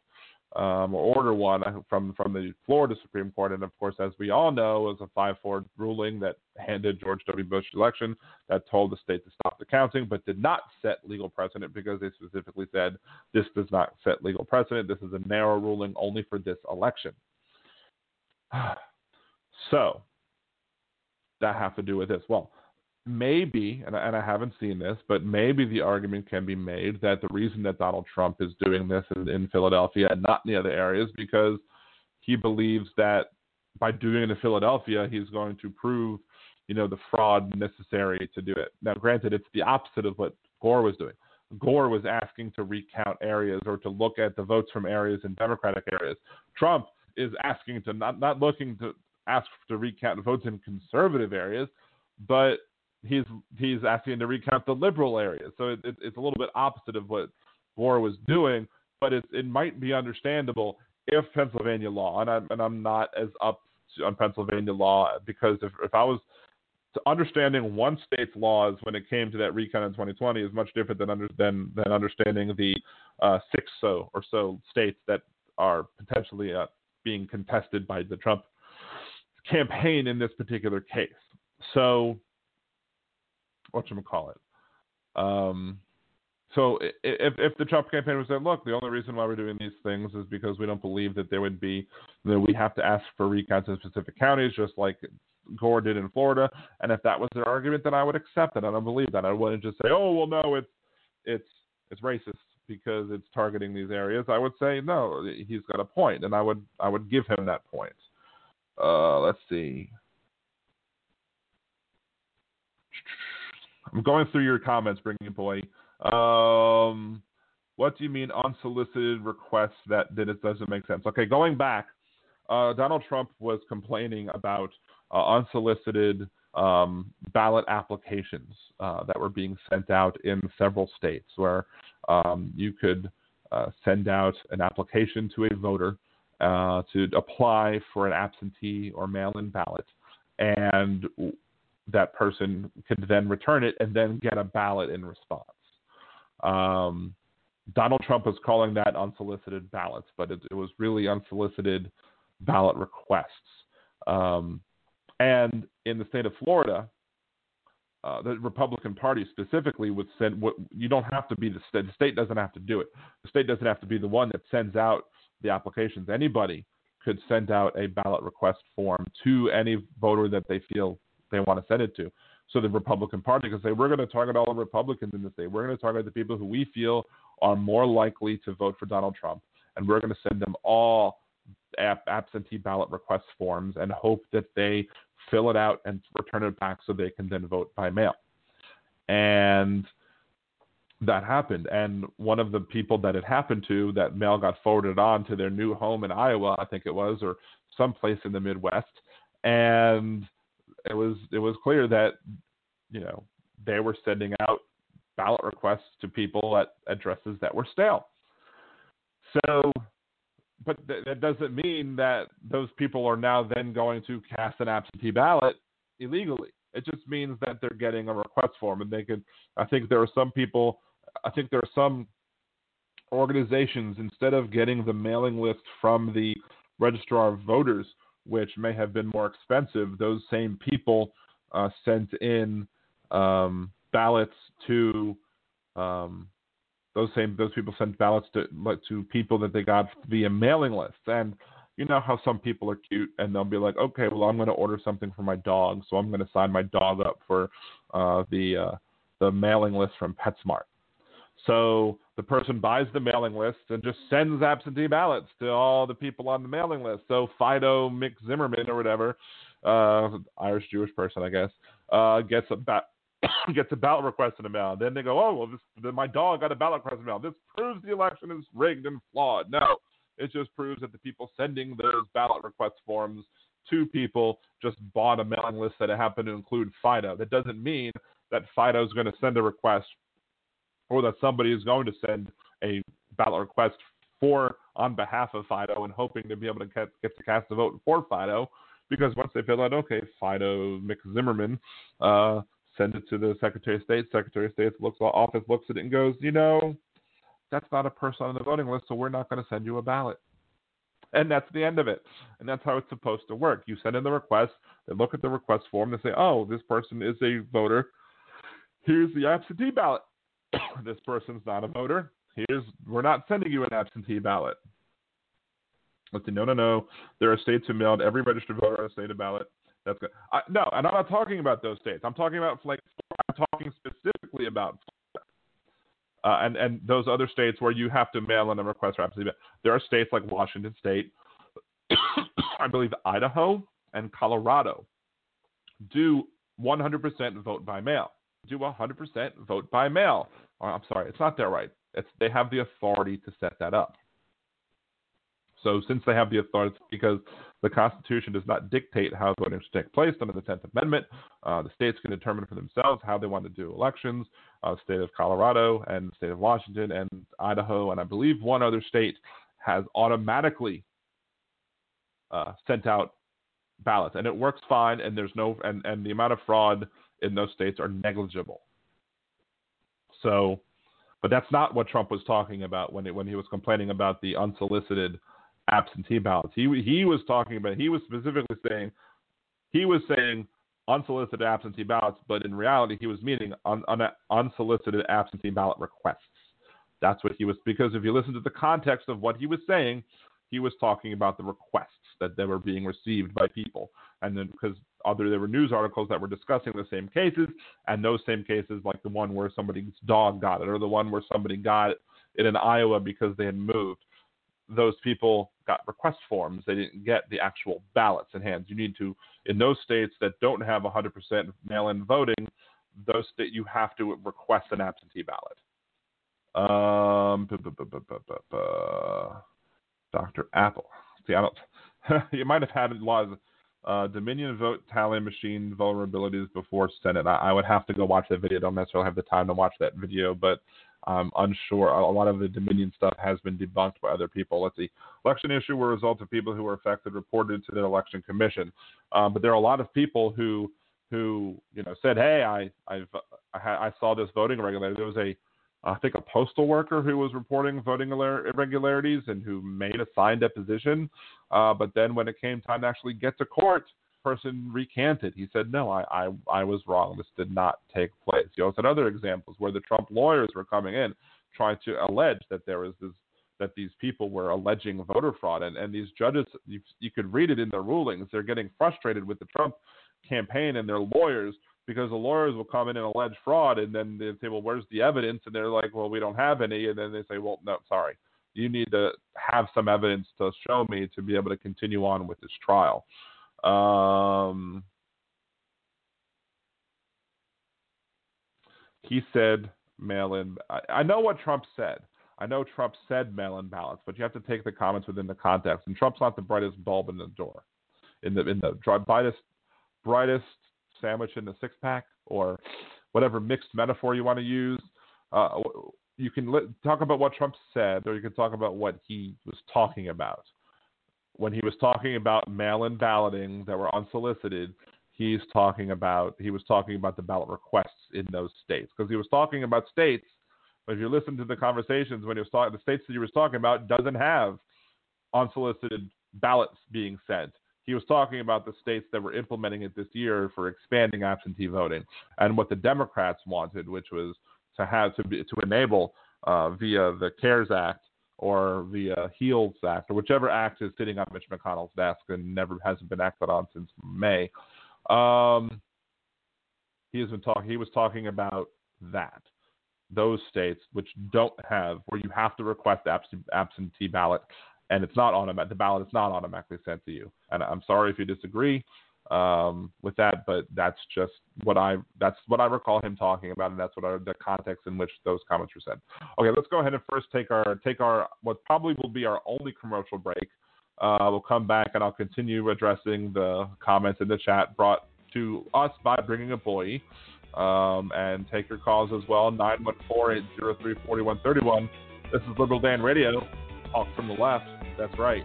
um, or order one from from the Florida Supreme Court, and of course, as we all know, it was a five-four ruling that handed George W. Bush election that told the state to stop the counting, but did not set legal precedent because they specifically said this does not set legal precedent. This is a narrow ruling only for this election. So that have to do with this. Well, maybe, and I, and I haven't seen this, but maybe the argument can be made that the reason that Donald Trump is doing this in, in Philadelphia and not in the other areas because he believes that by doing it in Philadelphia, he's going to prove, you know, the fraud necessary to do it. Now, granted, it's the opposite of what Gore was doing. Gore was asking to recount areas or to look at the votes from areas in Democratic areas. Trump is asking to not not looking to ask to recount votes in conservative areas, but he's he's asking to recount the liberal areas. So it, it, it's a little bit opposite of what Gore was doing, but it it might be understandable if Pennsylvania law, and I'm and I'm not as up on Pennsylvania law because if if I was understanding one state's laws when it came to that recount in 2020 is much different than under, than, than understanding the uh, six so or so states that are potentially uh, being contested by the Trump campaign in this particular case. So, what we call it? Um, so if if the Trump campaign was saying, look, the only reason why we're doing these things is because we don't believe that there would be that we have to ask for recounts in specific counties, just like Gore did in Florida. And if that was their argument, then I would accept it. I don't believe that. I wouldn't just say, oh well, no, it's it's it's racist because it's targeting these areas. I would say no, he's got a point, and I would I would give him that point. Uh, let's see. I'm going through your comments, bringing boy. Um, what do you mean unsolicited requests that that it doesn't make sense? Okay, going back, uh, Donald Trump was complaining about uh, unsolicited um, ballot applications uh, that were being sent out in several states, where um, you could uh, send out an application to a voter uh, to apply for an absentee or mail-in ballot, and that person could then return it and then get a ballot in response. Um, Donald Trump was calling that unsolicited ballots, but it, it was really unsolicited ballot requests. Um, and in the state of Florida, uh, the Republican Party specifically would send. What, you don't have to be the state. The state doesn't have to do it. The state doesn't have to be the one that sends out the applications. Anybody could send out a ballot request form to any voter that they feel they want to send it to. So the Republican Party can say, we're going to target all the Republicans in the state. We're going to target the people who we feel are more likely to vote for Donald Trump, and we're going to send them all absentee ballot request forms and hope that they fill it out and return it back so they can then vote by mail. And that happened. And one of the people that it happened to, that mail got forwarded on to their new home in Iowa, I think it was, or someplace in the Midwest. And it was it was clear that you know they were sending out ballot requests to people at addresses that were stale. So, but th- that doesn't mean that those people are now then going to cast an absentee ballot illegally. It just means that they're getting a request form, and they can. I think there are some people. I think there are some organizations instead of getting the mailing list from the registrar of voters which may have been more expensive, those same people uh, sent in um, ballots to um, those same those people sent ballots to to people that they got via mailing lists. And you know how some people are cute and they'll be like, okay, well I'm going to order something for my dog, so I'm going to sign my dog up for uh, the uh, the mailing list from PetSmart. So the person buys the mailing list and just sends absentee ballots to all the people on the mailing list. So Fido Mick Zimmerman or whatever, uh, Irish Jewish person, I guess, uh, gets a gets a ballot request in the mail. Then they go, oh well, this, my dog got a ballot request in the mail. This proves the election is rigged and flawed. No, it just proves that the people sending those ballot request forms to people just bought a mailing list that happened to include Fido. That doesn't mean that Fido is going to send a request or that somebody is going to send a ballot request for on behalf of Fido and hoping to be able to get, get to cast a vote for Fido because once they fill out, okay, Fido Mick Zimmerman, uh, send it to the Secretary of State. Secretary of State's looks office looks at it and goes, you know, that's not a person on the voting list, so we're not going to send you a ballot. And that's the end of it. And that's how it's supposed to work. You send in the request, they look at the request form, they say, oh, this person is a voter. Here's the absentee ballot. this person's not a voter. Here's we're not sending you an absentee ballot. Let's see, no, no, no. There are states who mailed every registered voter on a state ballot. That's good. I, no, and I'm not talking about those states. I'm talking about like I'm talking specifically about uh, and and those other states where you have to mail in a request for absentee ballot. There are states like Washington State, I believe Idaho and Colorado do 100% vote by mail. Do 100% vote by mail. Or, I'm sorry, it's not their right. It's they have the authority to set that up. So since they have the authority, because the Constitution does not dictate how voting should take place under the Tenth Amendment, uh, the states can determine for themselves how they want to do elections. Uh, the state of Colorado and the state of Washington and Idaho and I believe one other state has automatically uh, sent out ballots, and it works fine. And there's no and and the amount of fraud in those states are negligible. So, but that's not what Trump was talking about when it, when he was complaining about the unsolicited absentee ballots. He he was talking about he was specifically saying he was saying unsolicited absentee ballots, but in reality he was meaning un, un, unsolicited absentee ballot requests. That's what he was because if you listen to the context of what he was saying, he was talking about the requests that they were being received by people, and then because other there were news articles that were discussing the same cases, and those same cases like the one where somebody's dog got it, or the one where somebody got it in Iowa because they had moved those people got request forms. They didn't get the actual ballots in hand. You need to, in those states that don't have 100% mail-in voting, those that you have to request an absentee ballot. Um, Dr. Appel. See, I don't. you might have had laws. Uh, Dominion vote tally machine vulnerabilities before Senate. I, I, would have to go watch that video. Don't necessarily have the time to watch that video, but I'm unsure. A lot of the Dominion stuff has been debunked by other people. Let's see. Election issue were a result of people who were affected reported to the election commission. Um, but there are a lot of people who who you know said, "Hey, I I've I, I saw this voting irregularity." There was a I think a postal worker who was reporting voting irregularities and who made a signed deposition. Uh, but then when it came time to actually get to court, person recanted. He said, "No, I, I, I was wrong. This did not take place." You also had other examples where the Trump lawyers were coming in trying to allege that there was this that these people were alleging voter fraud, and and these judges, you, you could read it in their rulings. They're getting frustrated with the Trump campaign and their lawyers because the lawyers will come in and allege fraud, and then they say, "Well, where's the evidence?" And they're like, "Well, we don't have any." And then they say, "Well, no, sorry." You need to have some evidence to show me to be able to continue on with this trial. Um, he said mail in. I, I, know what Trump said. I know Trump said mail in ballots, but you have to take the comments within the context. And Trump's not the brightest bulb in the door, in the in the brightest brightest sandwich in the six pack, or whatever mixed metaphor you want to use. Uh, you can li- talk about what Trump said, or you can talk about what he was talking about when he was talking about mail-in balloting that were unsolicited, he's talking about he was talking about the ballot requests in those states because he was talking about states. But if you listen to the conversations when he was talking, the states that he was talking about doesn't have unsolicited ballots being sent. He was talking about the states that were implementing it this year for expanding absentee voting and what the Democrats wanted, which was to have to be to enable uh, via the CARES Act or via HEALS Act, or whichever act is sitting on Mitch McConnell's desk and never hasn't been acted on since May. Um, he has been talking. He was talking about that. Those states which don't have, where you have to request absentee ballot, and it's not automatic. The ballot is not automatically sent to you. And I'm sorry if you disagree um, with that, but that's just what I that's what I recall him talking about, and that's what our, the context in which those comments were said. Okay, let's go ahead and first take our take our what probably will be our only commercial break. Uh, we'll come back and I'll continue addressing the comments in the chat brought to us by Bringing a Boy. Um, and take your calls as well 914 803 4131. This is Liberal Dan Radio. Talk from the left. That's right.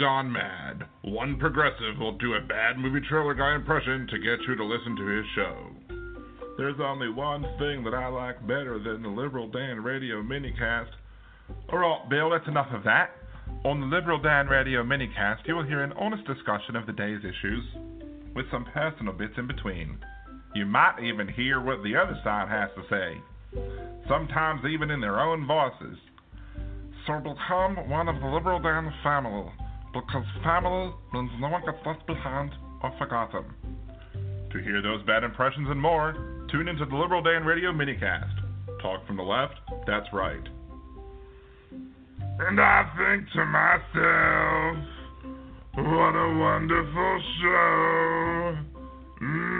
Gone mad. One progressive will do a bad movie trailer guy impression to get you to listen to his show. There's only one thing that I like better than the Liberal Dan Radio minicast. Oh, Alright, Bill, that's enough of that. On the Liberal Dan Radio minicast, you will hear an honest discussion of the day's issues, with some personal bits in between. You might even hear what the other side has to say, sometimes even in their own voices. So become one of the Liberal Dan family because family means no one gets left behind or forgotten. To hear those bad impressions and more, tune into the Liberal Dan Radio minicast. Talk from the left, that's right. And I think to myself, what a wonderful show. Mm,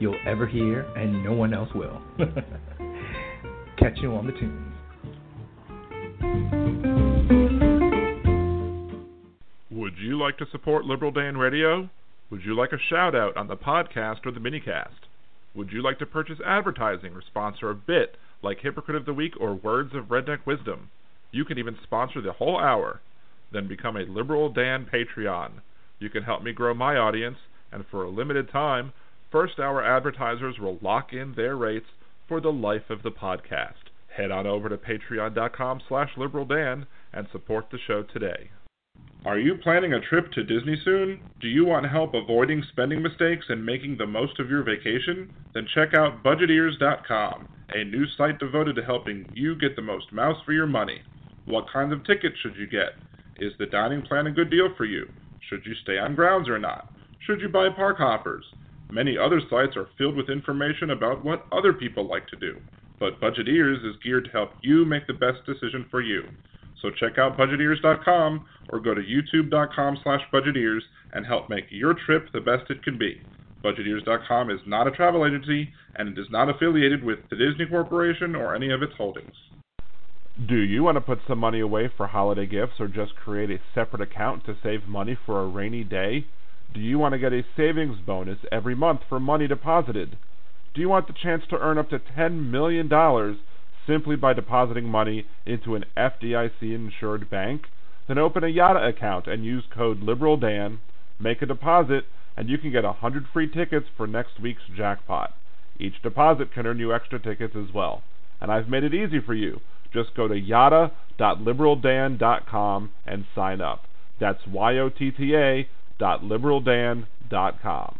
you'll ever hear, and no one else will. Catch you on the tunes. Would you like to support Liberal Dan Radio? Would you like a shout out on the podcast or the minicast? Would you like to purchase advertising or sponsor a bit like Hypocrite of the Week or Words of Redneck Wisdom? You can even sponsor the whole hour. Then become a Liberal Dan Patreon. You can help me grow my audience, and for a limited time, first hour advertisers will lock in their rates for the life of the podcast. Head on over to patreon.com slash liberaldan and support the show today. Are you planning a trip to Disney soon? Do you want help avoiding spending mistakes and making the most of your vacation? Then check out Budgeteers.com, a new site devoted to helping you get the most mouse for your money. What kinds of tickets should you get? Is the dining plan a good deal for you? Should you stay on grounds or not? Should you buy park hoppers? Many other sites are filled with information about what other people like to do, but Budgeteers is geared to help you make the best decision for you. So check out budgeteers.com or go to youtube.com slash budgeteers and help make your trip the best it can be. Budgeteers.com is not a travel agency and it is not affiliated with the Disney Corporation or any of its holdings. Do you want to put some money away for holiday gifts or just create a separate account to save money for a rainy day? Do you want to get a savings bonus every month for money deposited? Do you want the chance to earn up to $10 million simply by depositing money into an FDIC insured bank? Then open a Yotta account and use code LiberalDan, make a deposit, and you can get 100 free tickets for next week's jackpot. Each deposit can earn you extra tickets as well. And I've made it easy for you. Just go to yotta.liberaldan.com and sign up. That's Y O T T A www.liberaldan.com.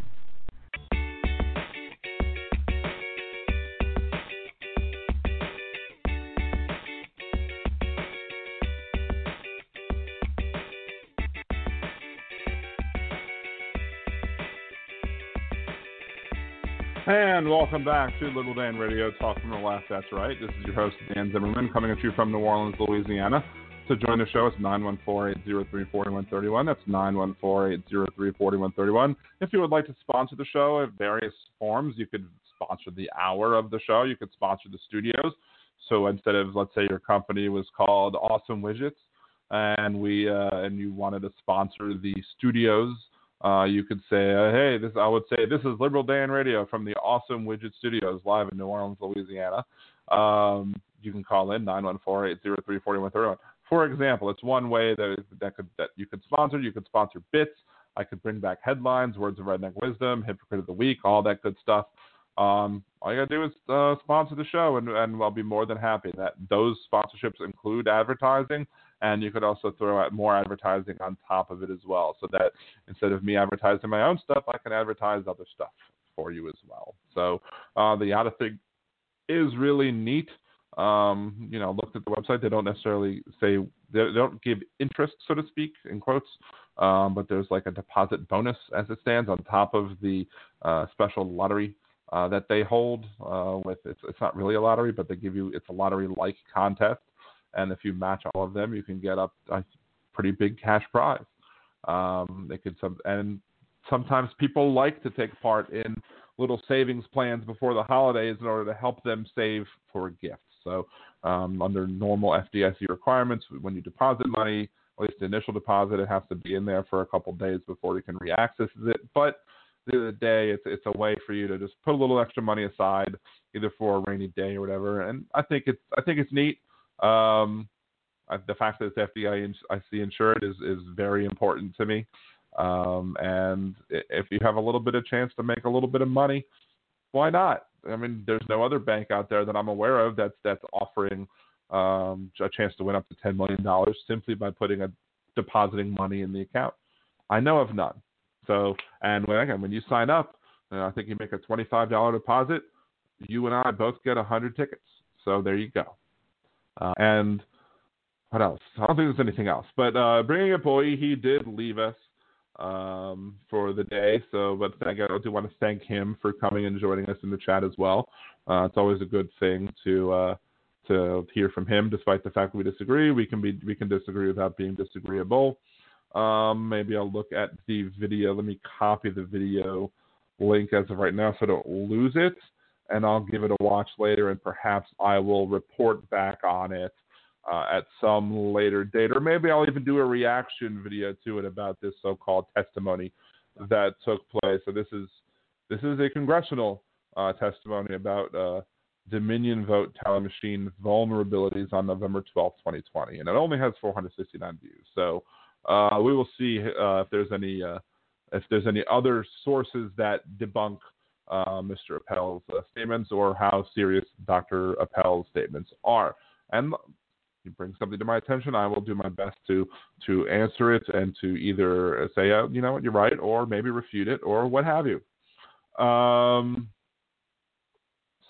And welcome back to Liberal Dan Radio, Talk from the Left. That's right. This is your host, Dan Zimmerman, coming at you from New Orleans, Louisiana. To join the show, it's 914-803-4131. That's 914-803-4131. If you would like to sponsor the show in various forms, you could sponsor the hour of the show. You could sponsor the studios. So instead of, let's say, your company was called Awesome Widgets, and we uh, and you wanted to sponsor the studios, uh, you could say, uh, hey, this I would say this is Liberal Dan Radio from the Awesome Widget Studios live in New Orleans, Louisiana. Um, you can call in 914-803-4131 for example, it's one way that that could that you could sponsor. You could sponsor bits. I could bring back headlines, words of redneck wisdom, hypocrite of the week, all that good stuff. Um, all you gotta do is uh, sponsor the show, and, and I'll be more than happy. That those sponsorships include advertising, and you could also throw out more advertising on top of it as well. So that instead of me advertising my own stuff, I can advertise other stuff for you as well. So uh, the Yotta thing is really neat um, you know, looked at the website. They don't necessarily say they don't give interest, so to speak, in quotes. Um, but there's like a deposit bonus as it stands on top of the uh, special lottery uh, that they hold. Uh, with it's it's not really a lottery, but they give you it's a lottery-like contest, and if you match all of them, you can get up a pretty big cash prize. Um, they could some and sometimes people like to take part in little savings plans before the holidays in order to help them save for gifts. So, um, under normal FDIC requirements, when you deposit money, at least the initial deposit, it has to be in there for a couple days before you can reaccess it. But the end of the day, it's it's a way for you to just put a little extra money aside, either for a rainy day or whatever. And I think it's I think it's neat. Um, I, the fact that it's FDIC insured is is very important to me. Um, and if you have a little bit of chance to make a little bit of money, why not? I mean, there's no other bank out there that I'm aware of that's that's offering um, a chance to win up to ten million dollars simply by putting a depositing money in the account. I know of none. So, and when again, when you sign up, uh, I think you make a twenty-five dollar deposit. You and I both get hundred tickets. So there you go. Uh, and what else? I don't think there's anything else. But uh, bringing up Bowie, he did leave us um, for the day. So, but I do want to thank him for coming and joining us in the chat as well. Uh, it's always a good thing to uh, to hear from him, despite the fact we disagree. We can be we can disagree without being disagreeable. Um, maybe I'll look at the video. Let me copy the video link as of right now so I don't lose it, and I'll give it a watch later, and perhaps I will report back on it uh, at some later date, or maybe I'll even do a reaction video to it about this so-called testimony that took place. So this is this is a congressional uh, testimony about uh, Dominion Vote Tally Machine vulnerabilities on November 12, 2020, and it only has 469 views. So uh, we will see uh, if there's any uh, if there's any other sources that debunk Mr. Appel's statements or how serious Dr. Appel's statements are. And you bring something to my attention, I will do my best to to answer it and to either say, oh, you know what, you're right, or maybe refute it, or what have you. Um,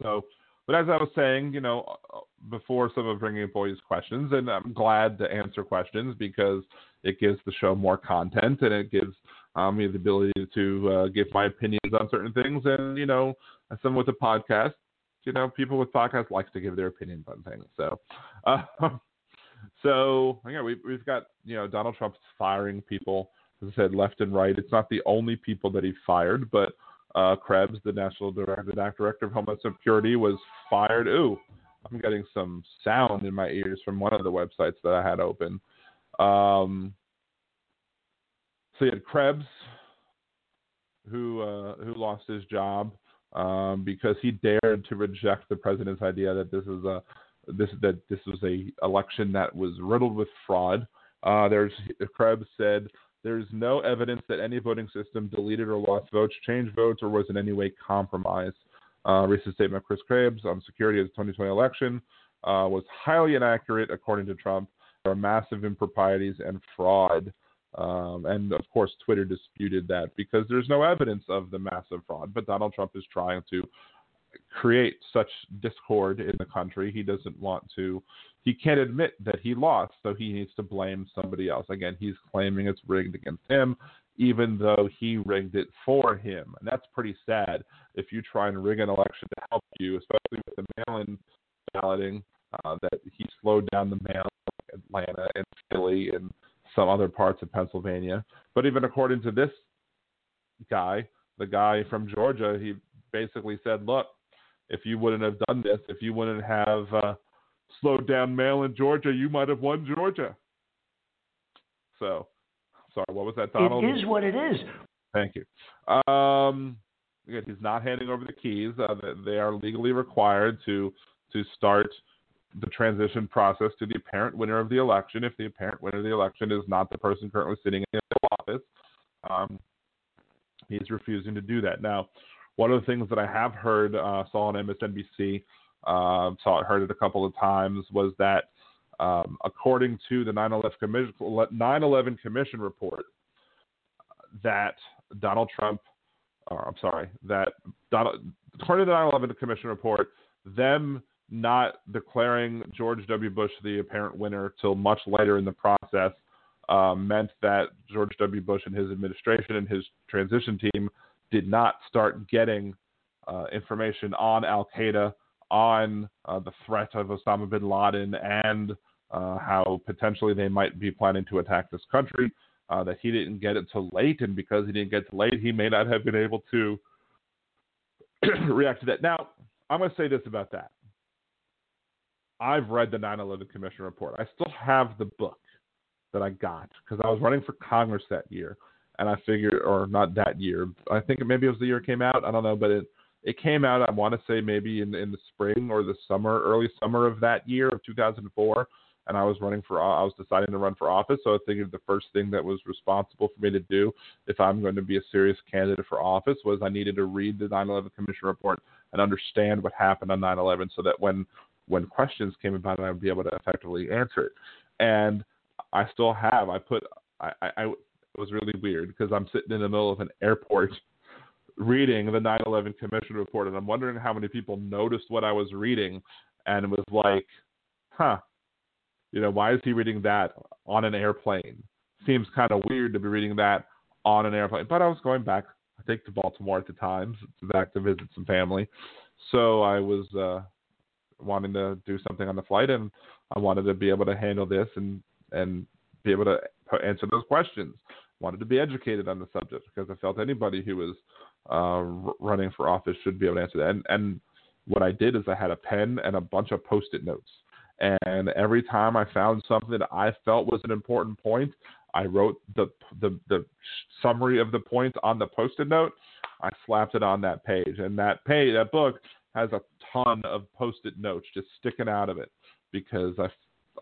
so, but as I was saying, you know, before some of bringing up boys questions, and I'm glad to answer questions because it gives the show more content and it gives um, me the ability to uh, give my opinions on certain things. And you know, as someone with a podcast, you know, people with podcasts like to give their opinions on things. So, uh, so yeah, we, we've got you know Donald Trump's firing people, as I said, left and right. It's not the only people that he fired, but uh, Krebs, the national director, the director of Homeland Security, was fired. Ooh, I'm getting some sound in my ears from one of the websites that I had open. Um, so you had Krebs, who uh, who lost his job um, because he dared to reject the president's idea that this is a this that this was a election that was riddled with fraud. Uh, there's Krebs said there's no evidence that any voting system deleted or lost votes, changed votes, or was in any way compromised. Uh, recent statement of Chris Krebs on security of the 2020 election uh, was highly inaccurate, according to Trump. There are massive improprieties and fraud. Um, and of course, Twitter disputed that because there's no evidence of the massive fraud. But Donald Trump is trying to create such discord in the country. He doesn't want to, he can't admit that he lost, so he needs to blame somebody else. Again, he's claiming it's rigged against him, even though he rigged it for him. And that's pretty sad if you try and rig an election to help you, especially with the mail in balloting, uh, that he slowed down the mail in Atlanta and Philly and some other parts of Pennsylvania. But even according to this guy, the guy from Georgia, he basically said, look, if you wouldn't have done this, if you wouldn't have uh, slowed down mail in Georgia, you might have won Georgia. So, sorry, what was that, Donald? It is what it is. Thank you. Um, again, he's not handing over the keys. Uh, they are legally required to to start the transition process to the apparent winner of the election. If the apparent winner of the election is not the person currently sitting in the office, um, he's refusing to do that. Now, one of the things that I have heard, uh, saw on MSNBC, uh, saw it, heard it a couple of times, was that um, according to the 9/11 commission, 9/11 commission report, that Donald Trump, I'm sorry, that Donald, according to the 9/11 commission report, them not declaring George W. Bush the apparent winner till much later in the process uh, meant that George W. Bush and his administration and his transition team did not start getting uh, information on Al Qaeda, on uh, the threat of Osama bin Laden, and uh, how potentially they might be planning to attack this country. Uh, that he didn't get it till late, and because he didn't get it late, he may not have been able to react to that. Now, I'm going to say this about that I've read the 9 11 Commission report. I still have the book that I got because I was running for Congress that year. and I figured, or not that year. I think maybe it was the year it came out. I don't know, but it it came out. I want to say maybe in in the spring or the summer, early summer of that year of 2004. And I was running for, I was deciding to run for office. So I figured the first thing that was responsible for me to do, if I'm going to be a serious candidate for office, was I needed to read the 9/11 Commission report and understand what happened on 9/11, so that when when questions came about it, I would be able to effectively answer it. And I still have. I put. I, I, I it was really weird because I'm sitting in the middle of an airport reading the 9/11 Commission report, and I'm wondering how many people noticed what I was reading, and it was like, huh, you know, why is he reading that on an airplane? Seems kind of weird to be reading that on an airplane. But I was going back, I think, to Baltimore at the time, back to visit some family, so I was uh, wanting to do something on the flight, and I wanted to be able to handle this and and be able to answer those questions. Wanted to be educated on the subject because I felt anybody who was uh, running for office should be able to answer that. And, and what I did is I had a pen and a bunch of post-it notes. And every time I found something that I felt was an important point, I wrote the the, the summary of the point on the post-it note. I slapped it on that page, and that page, that book, has a ton of post-it notes just sticking out of it because I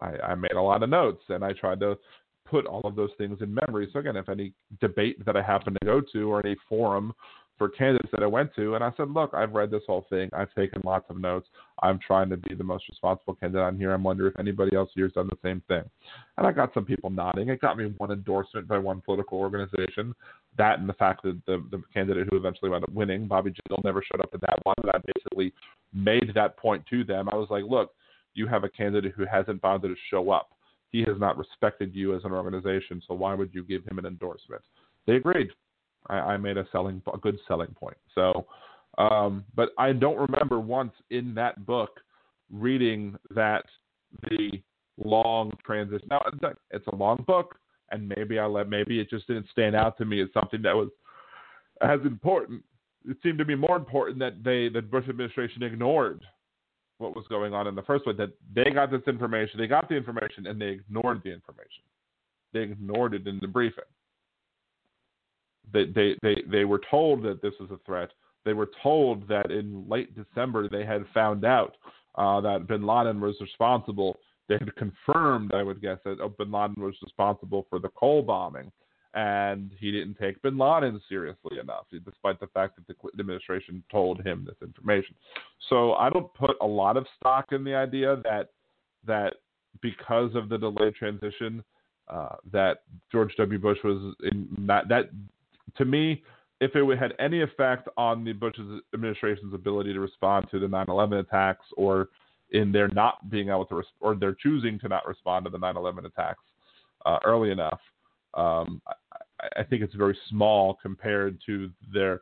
I, I made a lot of notes and I tried to put all of those things in memory. So again, if any debate that I happen to go to or any forum for candidates that I went to, and I said, look, I've read this whole thing. I've taken lots of notes. I'm trying to be the most responsible candidate on here. I'm wondering if anybody else here has done the same thing. And I got some people nodding. It got me one endorsement by one political organization. That and the fact that the, the candidate who eventually wound up winning, Bobby Jindal, never showed up at that one. I basically made that point to them. I was like, look, you have a candidate who hasn't bothered to show up. He has not respected you as an organization, so why would you give him an endorsement? They agreed. I, I made a selling a good selling point. So, um, but I don't remember once in that book reading that the long transition. Now it's a long book, and maybe I let maybe it just didn't stand out to me as something that was as important. It seemed to be more important that they the Bush administration ignored what was going on in the first place. That they got this information, they got the information, and they ignored the information. They ignored it in the briefing. They they they, they were told that this was a threat. They were told that in late December they had found out uh, that Bin Laden was responsible. They had confirmed, I would guess, that Bin Laden was responsible for the Cole bombing and he didn't take bin Laden seriously enough, despite the fact that the Clinton administration told him this information. So I don't put a lot of stock in the idea that that because of the delayed transition, uh, that George W. Bush was in that to me, if it had any effect on the Bush administration's ability to respond to the 9/11 attacks, or in their not being able to, res- or their choosing to not respond to the 9/11 attacks uh, early enough, um, I, I, think it's very small compared to their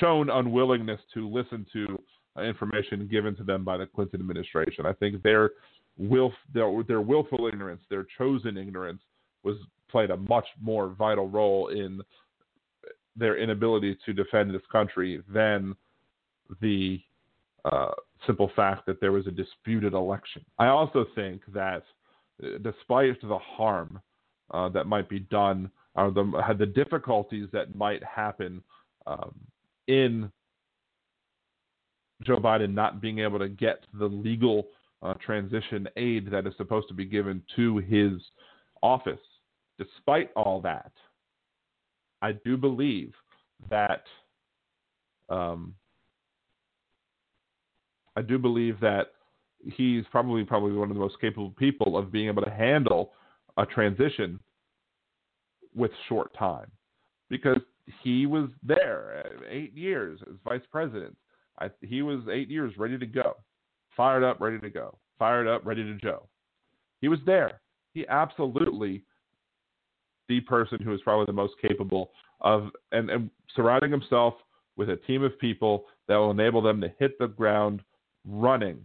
shown unwillingness to listen to information given to them by the Clinton administration. I think their will, their, their willful ignorance, their chosen ignorance, was played a much more vital role in their inability to defend this country than the uh, simple fact that there was a disputed election. I also think that uh, despite the harm uh, that might be done, or the, the difficulties that might happen um, in Joe Biden not being able to get the legal uh, transition aid that is supposed to be given to his office. Despite all that, I do believe that um, I do believe that he's probably probably one of the most capable people of being able to handle a transition with short time because he was there eight years as vice president. I, he was eight years ready to go, fired up, ready to go, fired up, ready to go. He was there. He absolutely the person who is probably the most capable of and, and surrounding himself with a team of people that will enable them to hit the ground running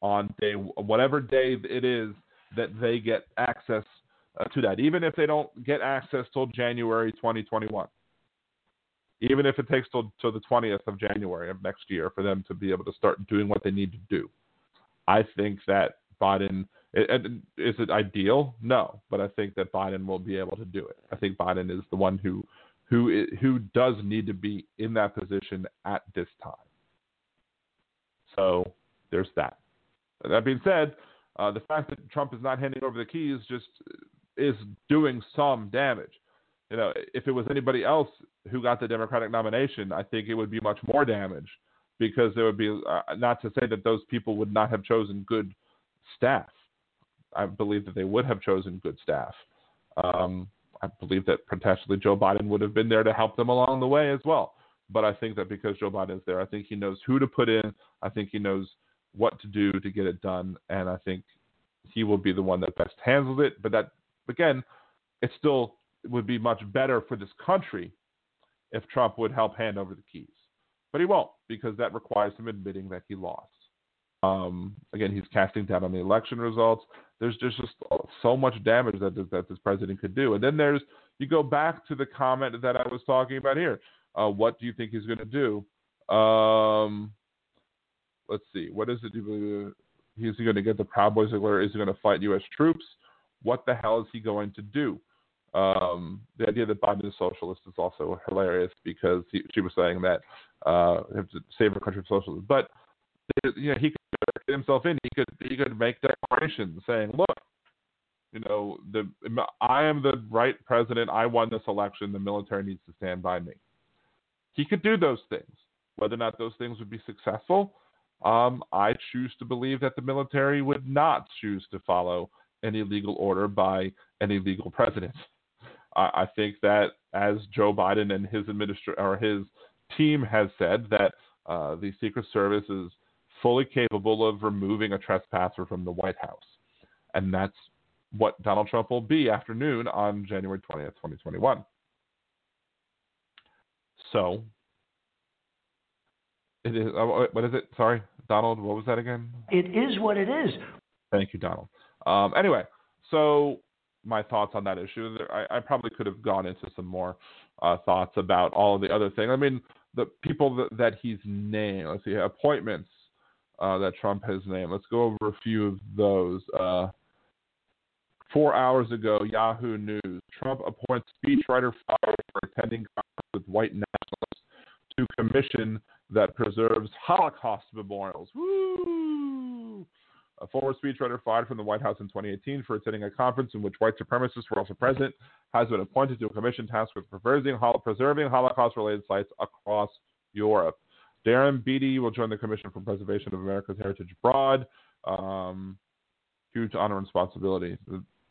on day whatever day it is that they get access uh, to that, even if they don't get access till January 2021. Even if it takes till, till the 20th of January of next year for them to be able to start doing what they need to do. I think that Biden is it ideal? No, but I think that Biden will be able to do it. I think Biden is the one who who who does need to be in that position at this time. So there's that. That being said, uh, the fact that Trump is not handing over the keys just is doing some damage. You know, if it was anybody else who got the Democratic nomination, I think it would be much more damage because there would be uh, not to say that those people would not have chosen good staff. I believe that they would have chosen good staff. Um, I believe that potentially Joe Biden would have been there to help them along the way as well. But I think that because Joe Biden is there, I think he knows who to put in. I think he knows what to do to get it done, and I think he will be the one that best handles it. But that again, it still would be much better for this country if Trump would help hand over the keys. But he won't because that requires him admitting that he lost. Um, again, he's casting doubt on the election results. There's just, just so much damage that this, that this president could do. And then there's you go back to the comment that I was talking about here. Uh, what do you think he's going to do? Um, let's see. What is it? He's going to get the Proud Boys declared? Is he going to fight U.S. troops? What the hell is he going to do? Um, the idea that Biden is socialist is also hilarious because he, she was saying that uh, to save our country from socialism. But you know, he could get himself in. He could he could make declarations saying, "Look, you know, the I am the right president. I won this election. The military needs to stand by me." He could do those things. Whether or not those things would be successful, um, I choose to believe that the military would not choose to follow any legal order by any legal president. I, I think that as Joe Biden and his administration or his team has said that uh, the Secret Service is fully capable of removing a trespasser from the White House, and that's what Donald Trump will be afternoon on January 20th, 2021. So, it is. Uh, what is it? Sorry, Donald. What was that again? It is what it is. Thank you, Donald. Um, anyway, so my thoughts on that issue. I, I probably could have gone into some more uh, thoughts about all of the other things. I mean, the people that, that he's named. Let's see, appointments uh, that Trump has named. Let's go over a few of those. Uh, four hours ago, Yahoo News. Trump appoints speechwriter for attending conference with white nationalists to commission that preserves Holocaust memorials. Woo! A former speechwriter fired from the White House in 2018 for attending a conference in which white supremacists were also present has been appointed to a commission tasked with preserving, preserving Holocaust-related sites across Europe. Darren Beattie will join the Commission for Preservation of America's Heritage Abroad. Um, huge honor and responsibility.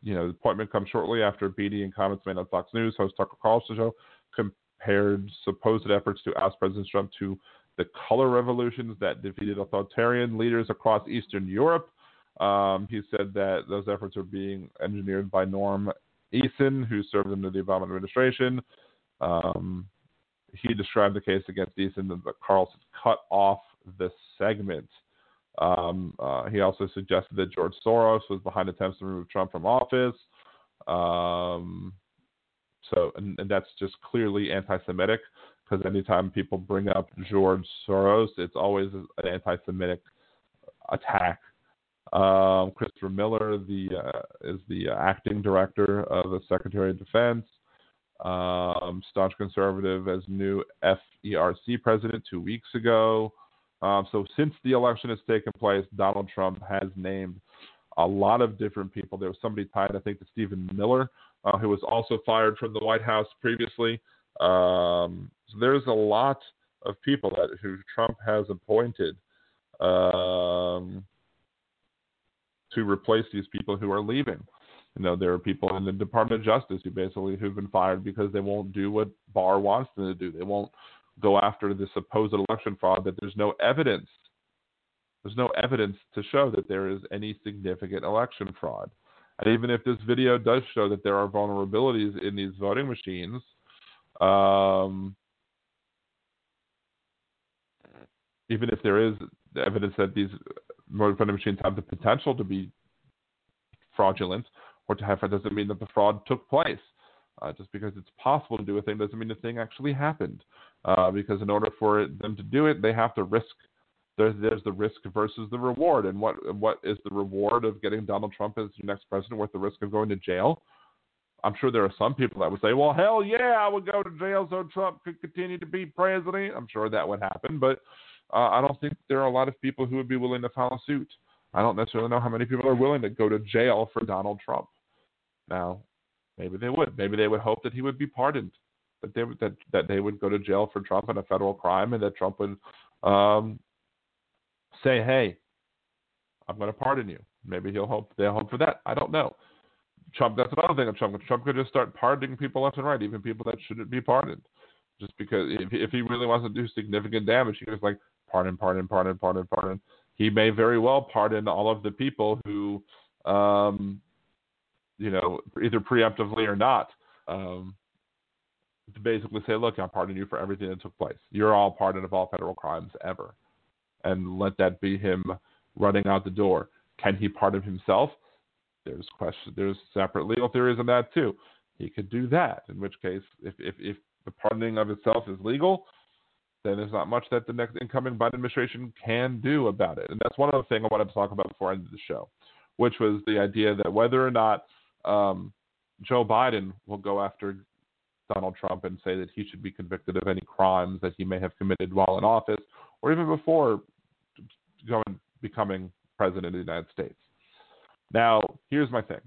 You know, the appointment comes shortly after Beattie and comments made on Fox News, host Tucker Carlson show, compared supposed efforts to ask President Trump to the color revolutions that defeated authoritarian leaders across Eastern Europe. Um, he said that those efforts are being engineered by Norm Eisen, who served under the Obama administration. Um, he described the case against Eisen that Carlson cut off the segment. Um, uh, he also suggested that George Soros was behind attempts to remove Trump from office. Um, so, and, and, that's just clearly anti-Semitic because anytime people bring up George Soros, it's always an anti-Semitic attack. Um, Christopher Miller, the uh, is the acting director of the Secretary of Defense. Um, staunch conservative as new FERC president two weeks ago. Um, so since the election has taken place, Donald Trump has named a lot of different people. There was somebody tied, I think, to Stephen Miller, uh, who was also fired from the White House previously. Um, so there's a lot of people that who Trump has appointed um, to replace these people who are leaving. You know, there are people in the Department of Justice who basically who've been fired because they won't do what Barr wants them to do. They won't go after the supposed election fraud that there's no evidence. There's no evidence to show that there is any significant election fraud. And even if this video does show that there are vulnerabilities in these voting machines, um, even if there is evidence that these voting machines have the potential to be fraudulent or to have doesn't mean that the fraud took place. Uh, just because it's possible to do a thing doesn't mean the thing actually happened. Uh, because in order for them to do it, they have to risk. There's, there's the risk versus the reward, and what what is the reward of getting Donald Trump as your next president worth the risk of going to jail? I'm sure there are some people that would say, well, hell yeah, I would go to jail so Trump could continue to be president. I'm sure that would happen, but uh, I don't think there are a lot of people who would be willing to follow suit. I don't necessarily know how many people are willing to go to jail for Donald Trump. Now, maybe they would. Maybe they would hope that he would be pardoned, that they would, that that they would go to jail for Trump and a federal crime, and that Trump would um, say, "Hey, I'm going to pardon you." Maybe he'll hope they'll hope for that. I don't know. Trump. That's another thing of Trump. Trump could just start pardoning people left and right, even people that shouldn't be pardoned, just because if if he really wants to do significant damage, he just like pardon, pardon, pardon, pardon, pardon. He may very well pardon all of the people who, um, you know, either preemptively or not, um, to basically say, look, I'm pardoning you for everything that took place. You're all pardoned of all federal crimes ever, and let that be him running out the door. Can he pardon himself? There's question. There's separate legal theories on that too. He could do that. In which case, if if, if the pardoning of itself is legal, then there's not much that the next incoming Biden administration can do about it. And that's one other thing I wanted to talk about before I ended the show, which was the idea that whether or not um, Joe Biden will go after Donald Trump and say that he should be convicted of any crimes that he may have committed while in office, or even before going becoming president of the United States. Now, here's my thing.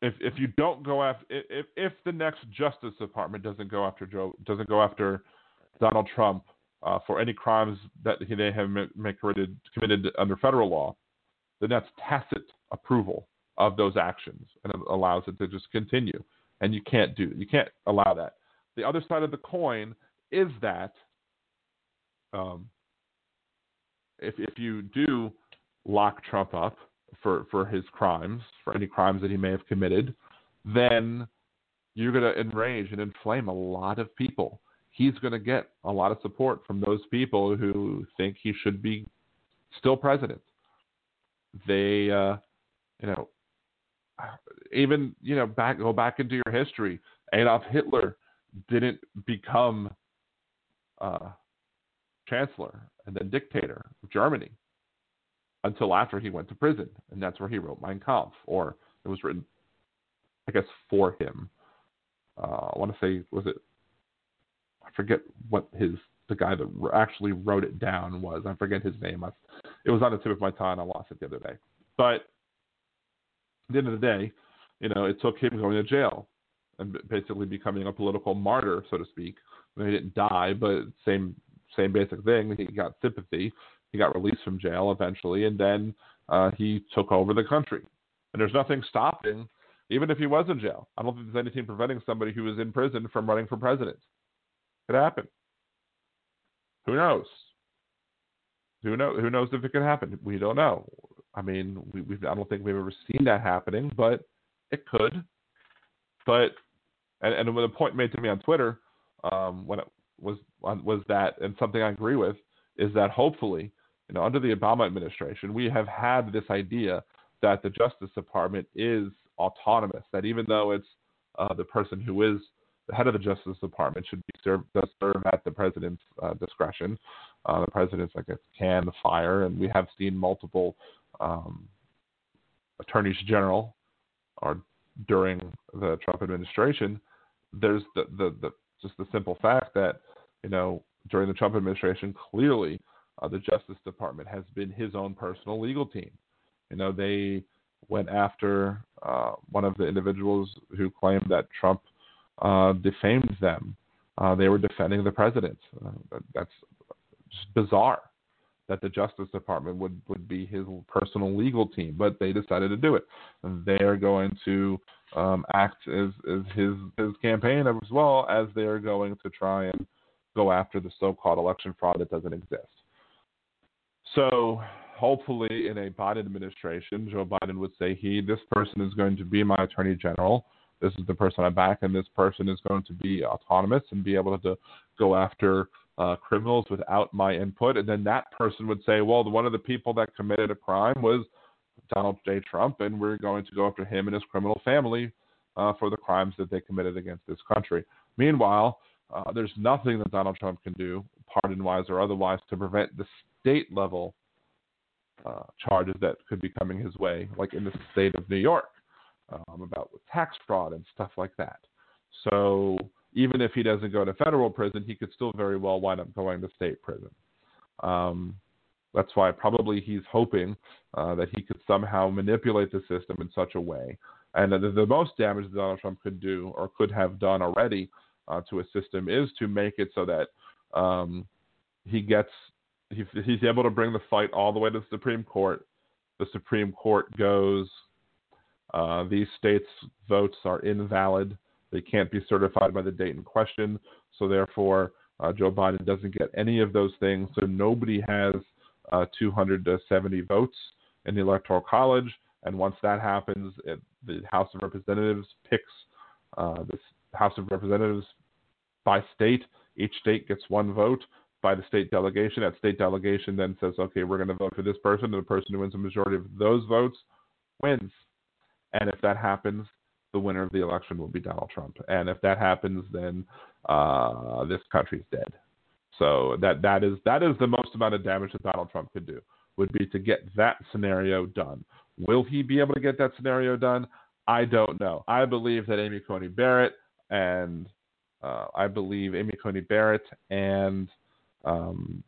If if you don't go after if if the next Justice Department doesn't go after Joe doesn't go after Donald Trump uh, for any crimes that he may have committed committed under federal law, then that's tacit approval of those actions and it allows it to just continue. And you can't do you can't allow that. The other side of the coin is that um, if if you do lock Trump up for, for his crimes, for any crimes that he may have committed, then you're going to enrage and inflame a lot of people. He's going to get a lot of support from those people who think he should be still president. They, uh, you know, even you know, back go back into your history. Adolf Hitler didn't become uh, chancellor and then dictator of Germany until after he went to prison, and that's where he wrote Mein Kampf, or it was written, I guess, for him. Uh, I want to say, was it? I forget what his the guy that actually wrote it down was. I forget his name. I, it was on the tip of my tongue. I lost it the other day. But at the end of the day, you know, it took him going to jail and basically becoming a political martyr, so to speak. I mean, he didn't die, but same same basic thing. He got sympathy he got released from jail eventually, and then uh, he took over the country. And there's nothing stopping, even if he was in jail. I don't think there's anything preventing somebody who is in prison from running for president. It could happen. Who knows? Who knows? Who knows if it could happen? We don't know. I mean, we, we I don't think we've ever seen that happening, but it could. But and, and the point made to me on Twitter um, when it was was that, and something I agree with, is that hopefully you know, under the Obama administration, we have had this idea that the Justice Department is autonomous. That even though it's uh, the person who is the head of the Justice Department should be served does serve at the president's uh, discretion. Uh, the president's, I guess, can fire, and we have seen multiple um, attorneys general or during the Trump administration. There's the, the, the just the simple fact that you know during the Trump administration clearly uh, the Justice Department has been his own personal legal team. You know, they went after uh, one of the individuals who claimed that Trump uh, defamed them. Uh, they were defending the president. Uh, that's bizarre that the Justice Department would, would be his personal legal team, but they decided to do it. They are going to um, act as, as his his campaign as well as they are going to try and go after the so-called election fraud that doesn't exist. So hopefully, in a Biden administration, Joe Biden would say, "He, this person is going to be my attorney general. This is the person I back, and this person is going to be autonomous and be able to go after uh, criminals without my input." And then that person would say, "Well, one of the people that committed a crime was Donald J. Trump, and we're going to go after him and his criminal family uh, for the crimes that they committed against this country." Meanwhile, uh, there's nothing that Donald Trump can do, pardon wise or otherwise, to prevent the state level uh, charges that could be coming his way, like in the state of New York. um, about tax fraud and stuff like that. So even if he doesn't go to federal prison, he could still very well wind up going to state prison. Um, that's why probably he's hoping uh, that he could somehow manipulate the system in such a way. And the, the most damage that Donald Trump could do or could have done already uh, to a system is to make it so that um, he gets he, he's able to bring the fight all the way to the Supreme Court. The Supreme Court goes, uh, these states' votes are invalid. They can't be certified by the date in question. So therefore, uh, Joe Biden doesn't get any of those things. So nobody has uh, 270 votes in the Electoral College. And once that happens, it, the House of Representatives picks uh, the House of Representatives by state. Each state gets one vote by the state delegation. That state delegation then says, okay, we're going to vote for this person, and the person who wins the majority of those votes wins. And if that happens, the winner of the election will be Donald Trump. And if that happens, then uh, this country's dead. So that that is that is the most amount of damage that Donald Trump could do would be to get that scenario done. Will he be able to get that scenario done? I don't know. I believe that Amy Coney Barrett and uh, I believe Amy Coney Barrett and um,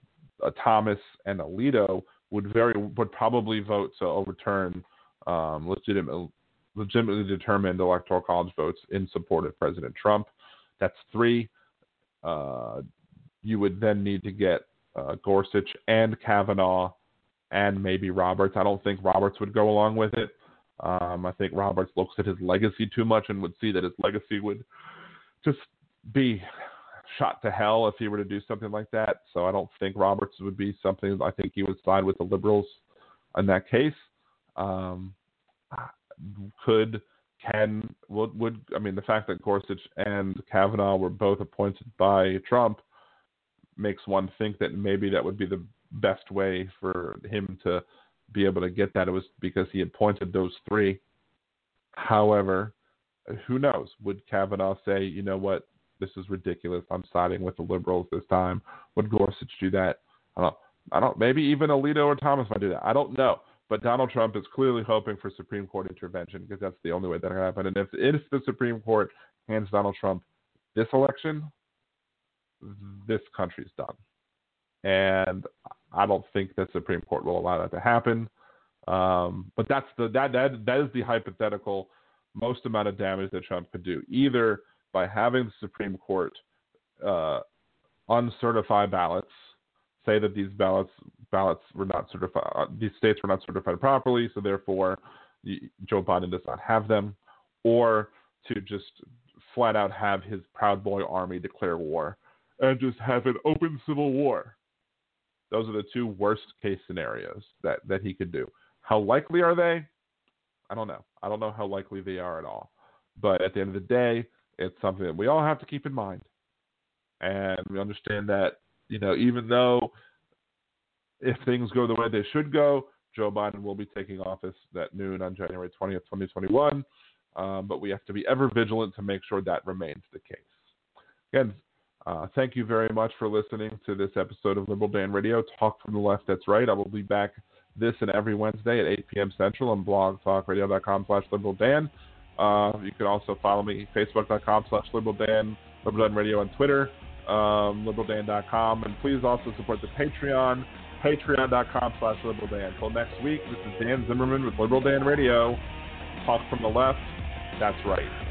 Thomas and Alito would very would probably vote to overturn um, legitimate, legitimately determined electoral college votes in support of President Trump. That's three. Uh, you would then need to get uh, Gorsuch and Kavanaugh and maybe Roberts. I don't think Roberts would go along with it. Um, I think Roberts looks at his legacy too much and would see that his legacy would just be shot to hell if he were to do something like that. So I don't think Roberts would be something. I think he would side with the liberals in that case. Um, could can would would I mean the fact that Gorsuch and Kavanaugh were both appointed by Trump makes one think that maybe that would be the best way for him to be able to get that. It was because he appointed those three. However, who knows? Would Kavanaugh say, you know what, this is ridiculous. I'm siding with the liberals this time. Would Gorsuch do that? I don't. I don't. Maybe even Alito or Thomas might do that. I don't know. But Donald Trump is clearly hoping for Supreme Court intervention because that's the only way that can happen. And if if the Supreme Court hands Donald Trump this election, this country's done. And I don't think the Supreme Court will allow that to happen. Um, but that's the that that that is the hypothetical most amount of damage that Trump could do. Either by having the Supreme Court uh, uncertify ballots, say that these ballots ballots were not certified, uh, these states were not certified properly, so therefore Joe Biden does not have them, or to just flat out have his Proud Boy army declare war and just have an open civil war. Those are the two worst case scenarios that, that he could do. How likely are they? I don't know. I don't know how likely they are at all. But at the end of the day, it's something that we all have to keep in mind. And we understand that, you know, even though if things go the way they should go, Joe Biden will be taking office at noon on January 20th, 2021. Um, but we have to be ever vigilant to make sure that remains the case. Again, uh, thank you very much for listening to this episode of Liberal Dan Radio. Talk from the left, that's right. I will be back this and every Wednesday at 8 p.m. Central on blogtalkradio.com slash liberal Dan. Uh, you can also follow me, facebook.com slash liberal Dan, liberal Dan Radio on Twitter, um, liberaldan.com. And please also support the Patreon, patreon.com slash liberal Dan. Until next week, this is Dan Zimmerman with Liberal Dan Radio. Talk from the left, that's right.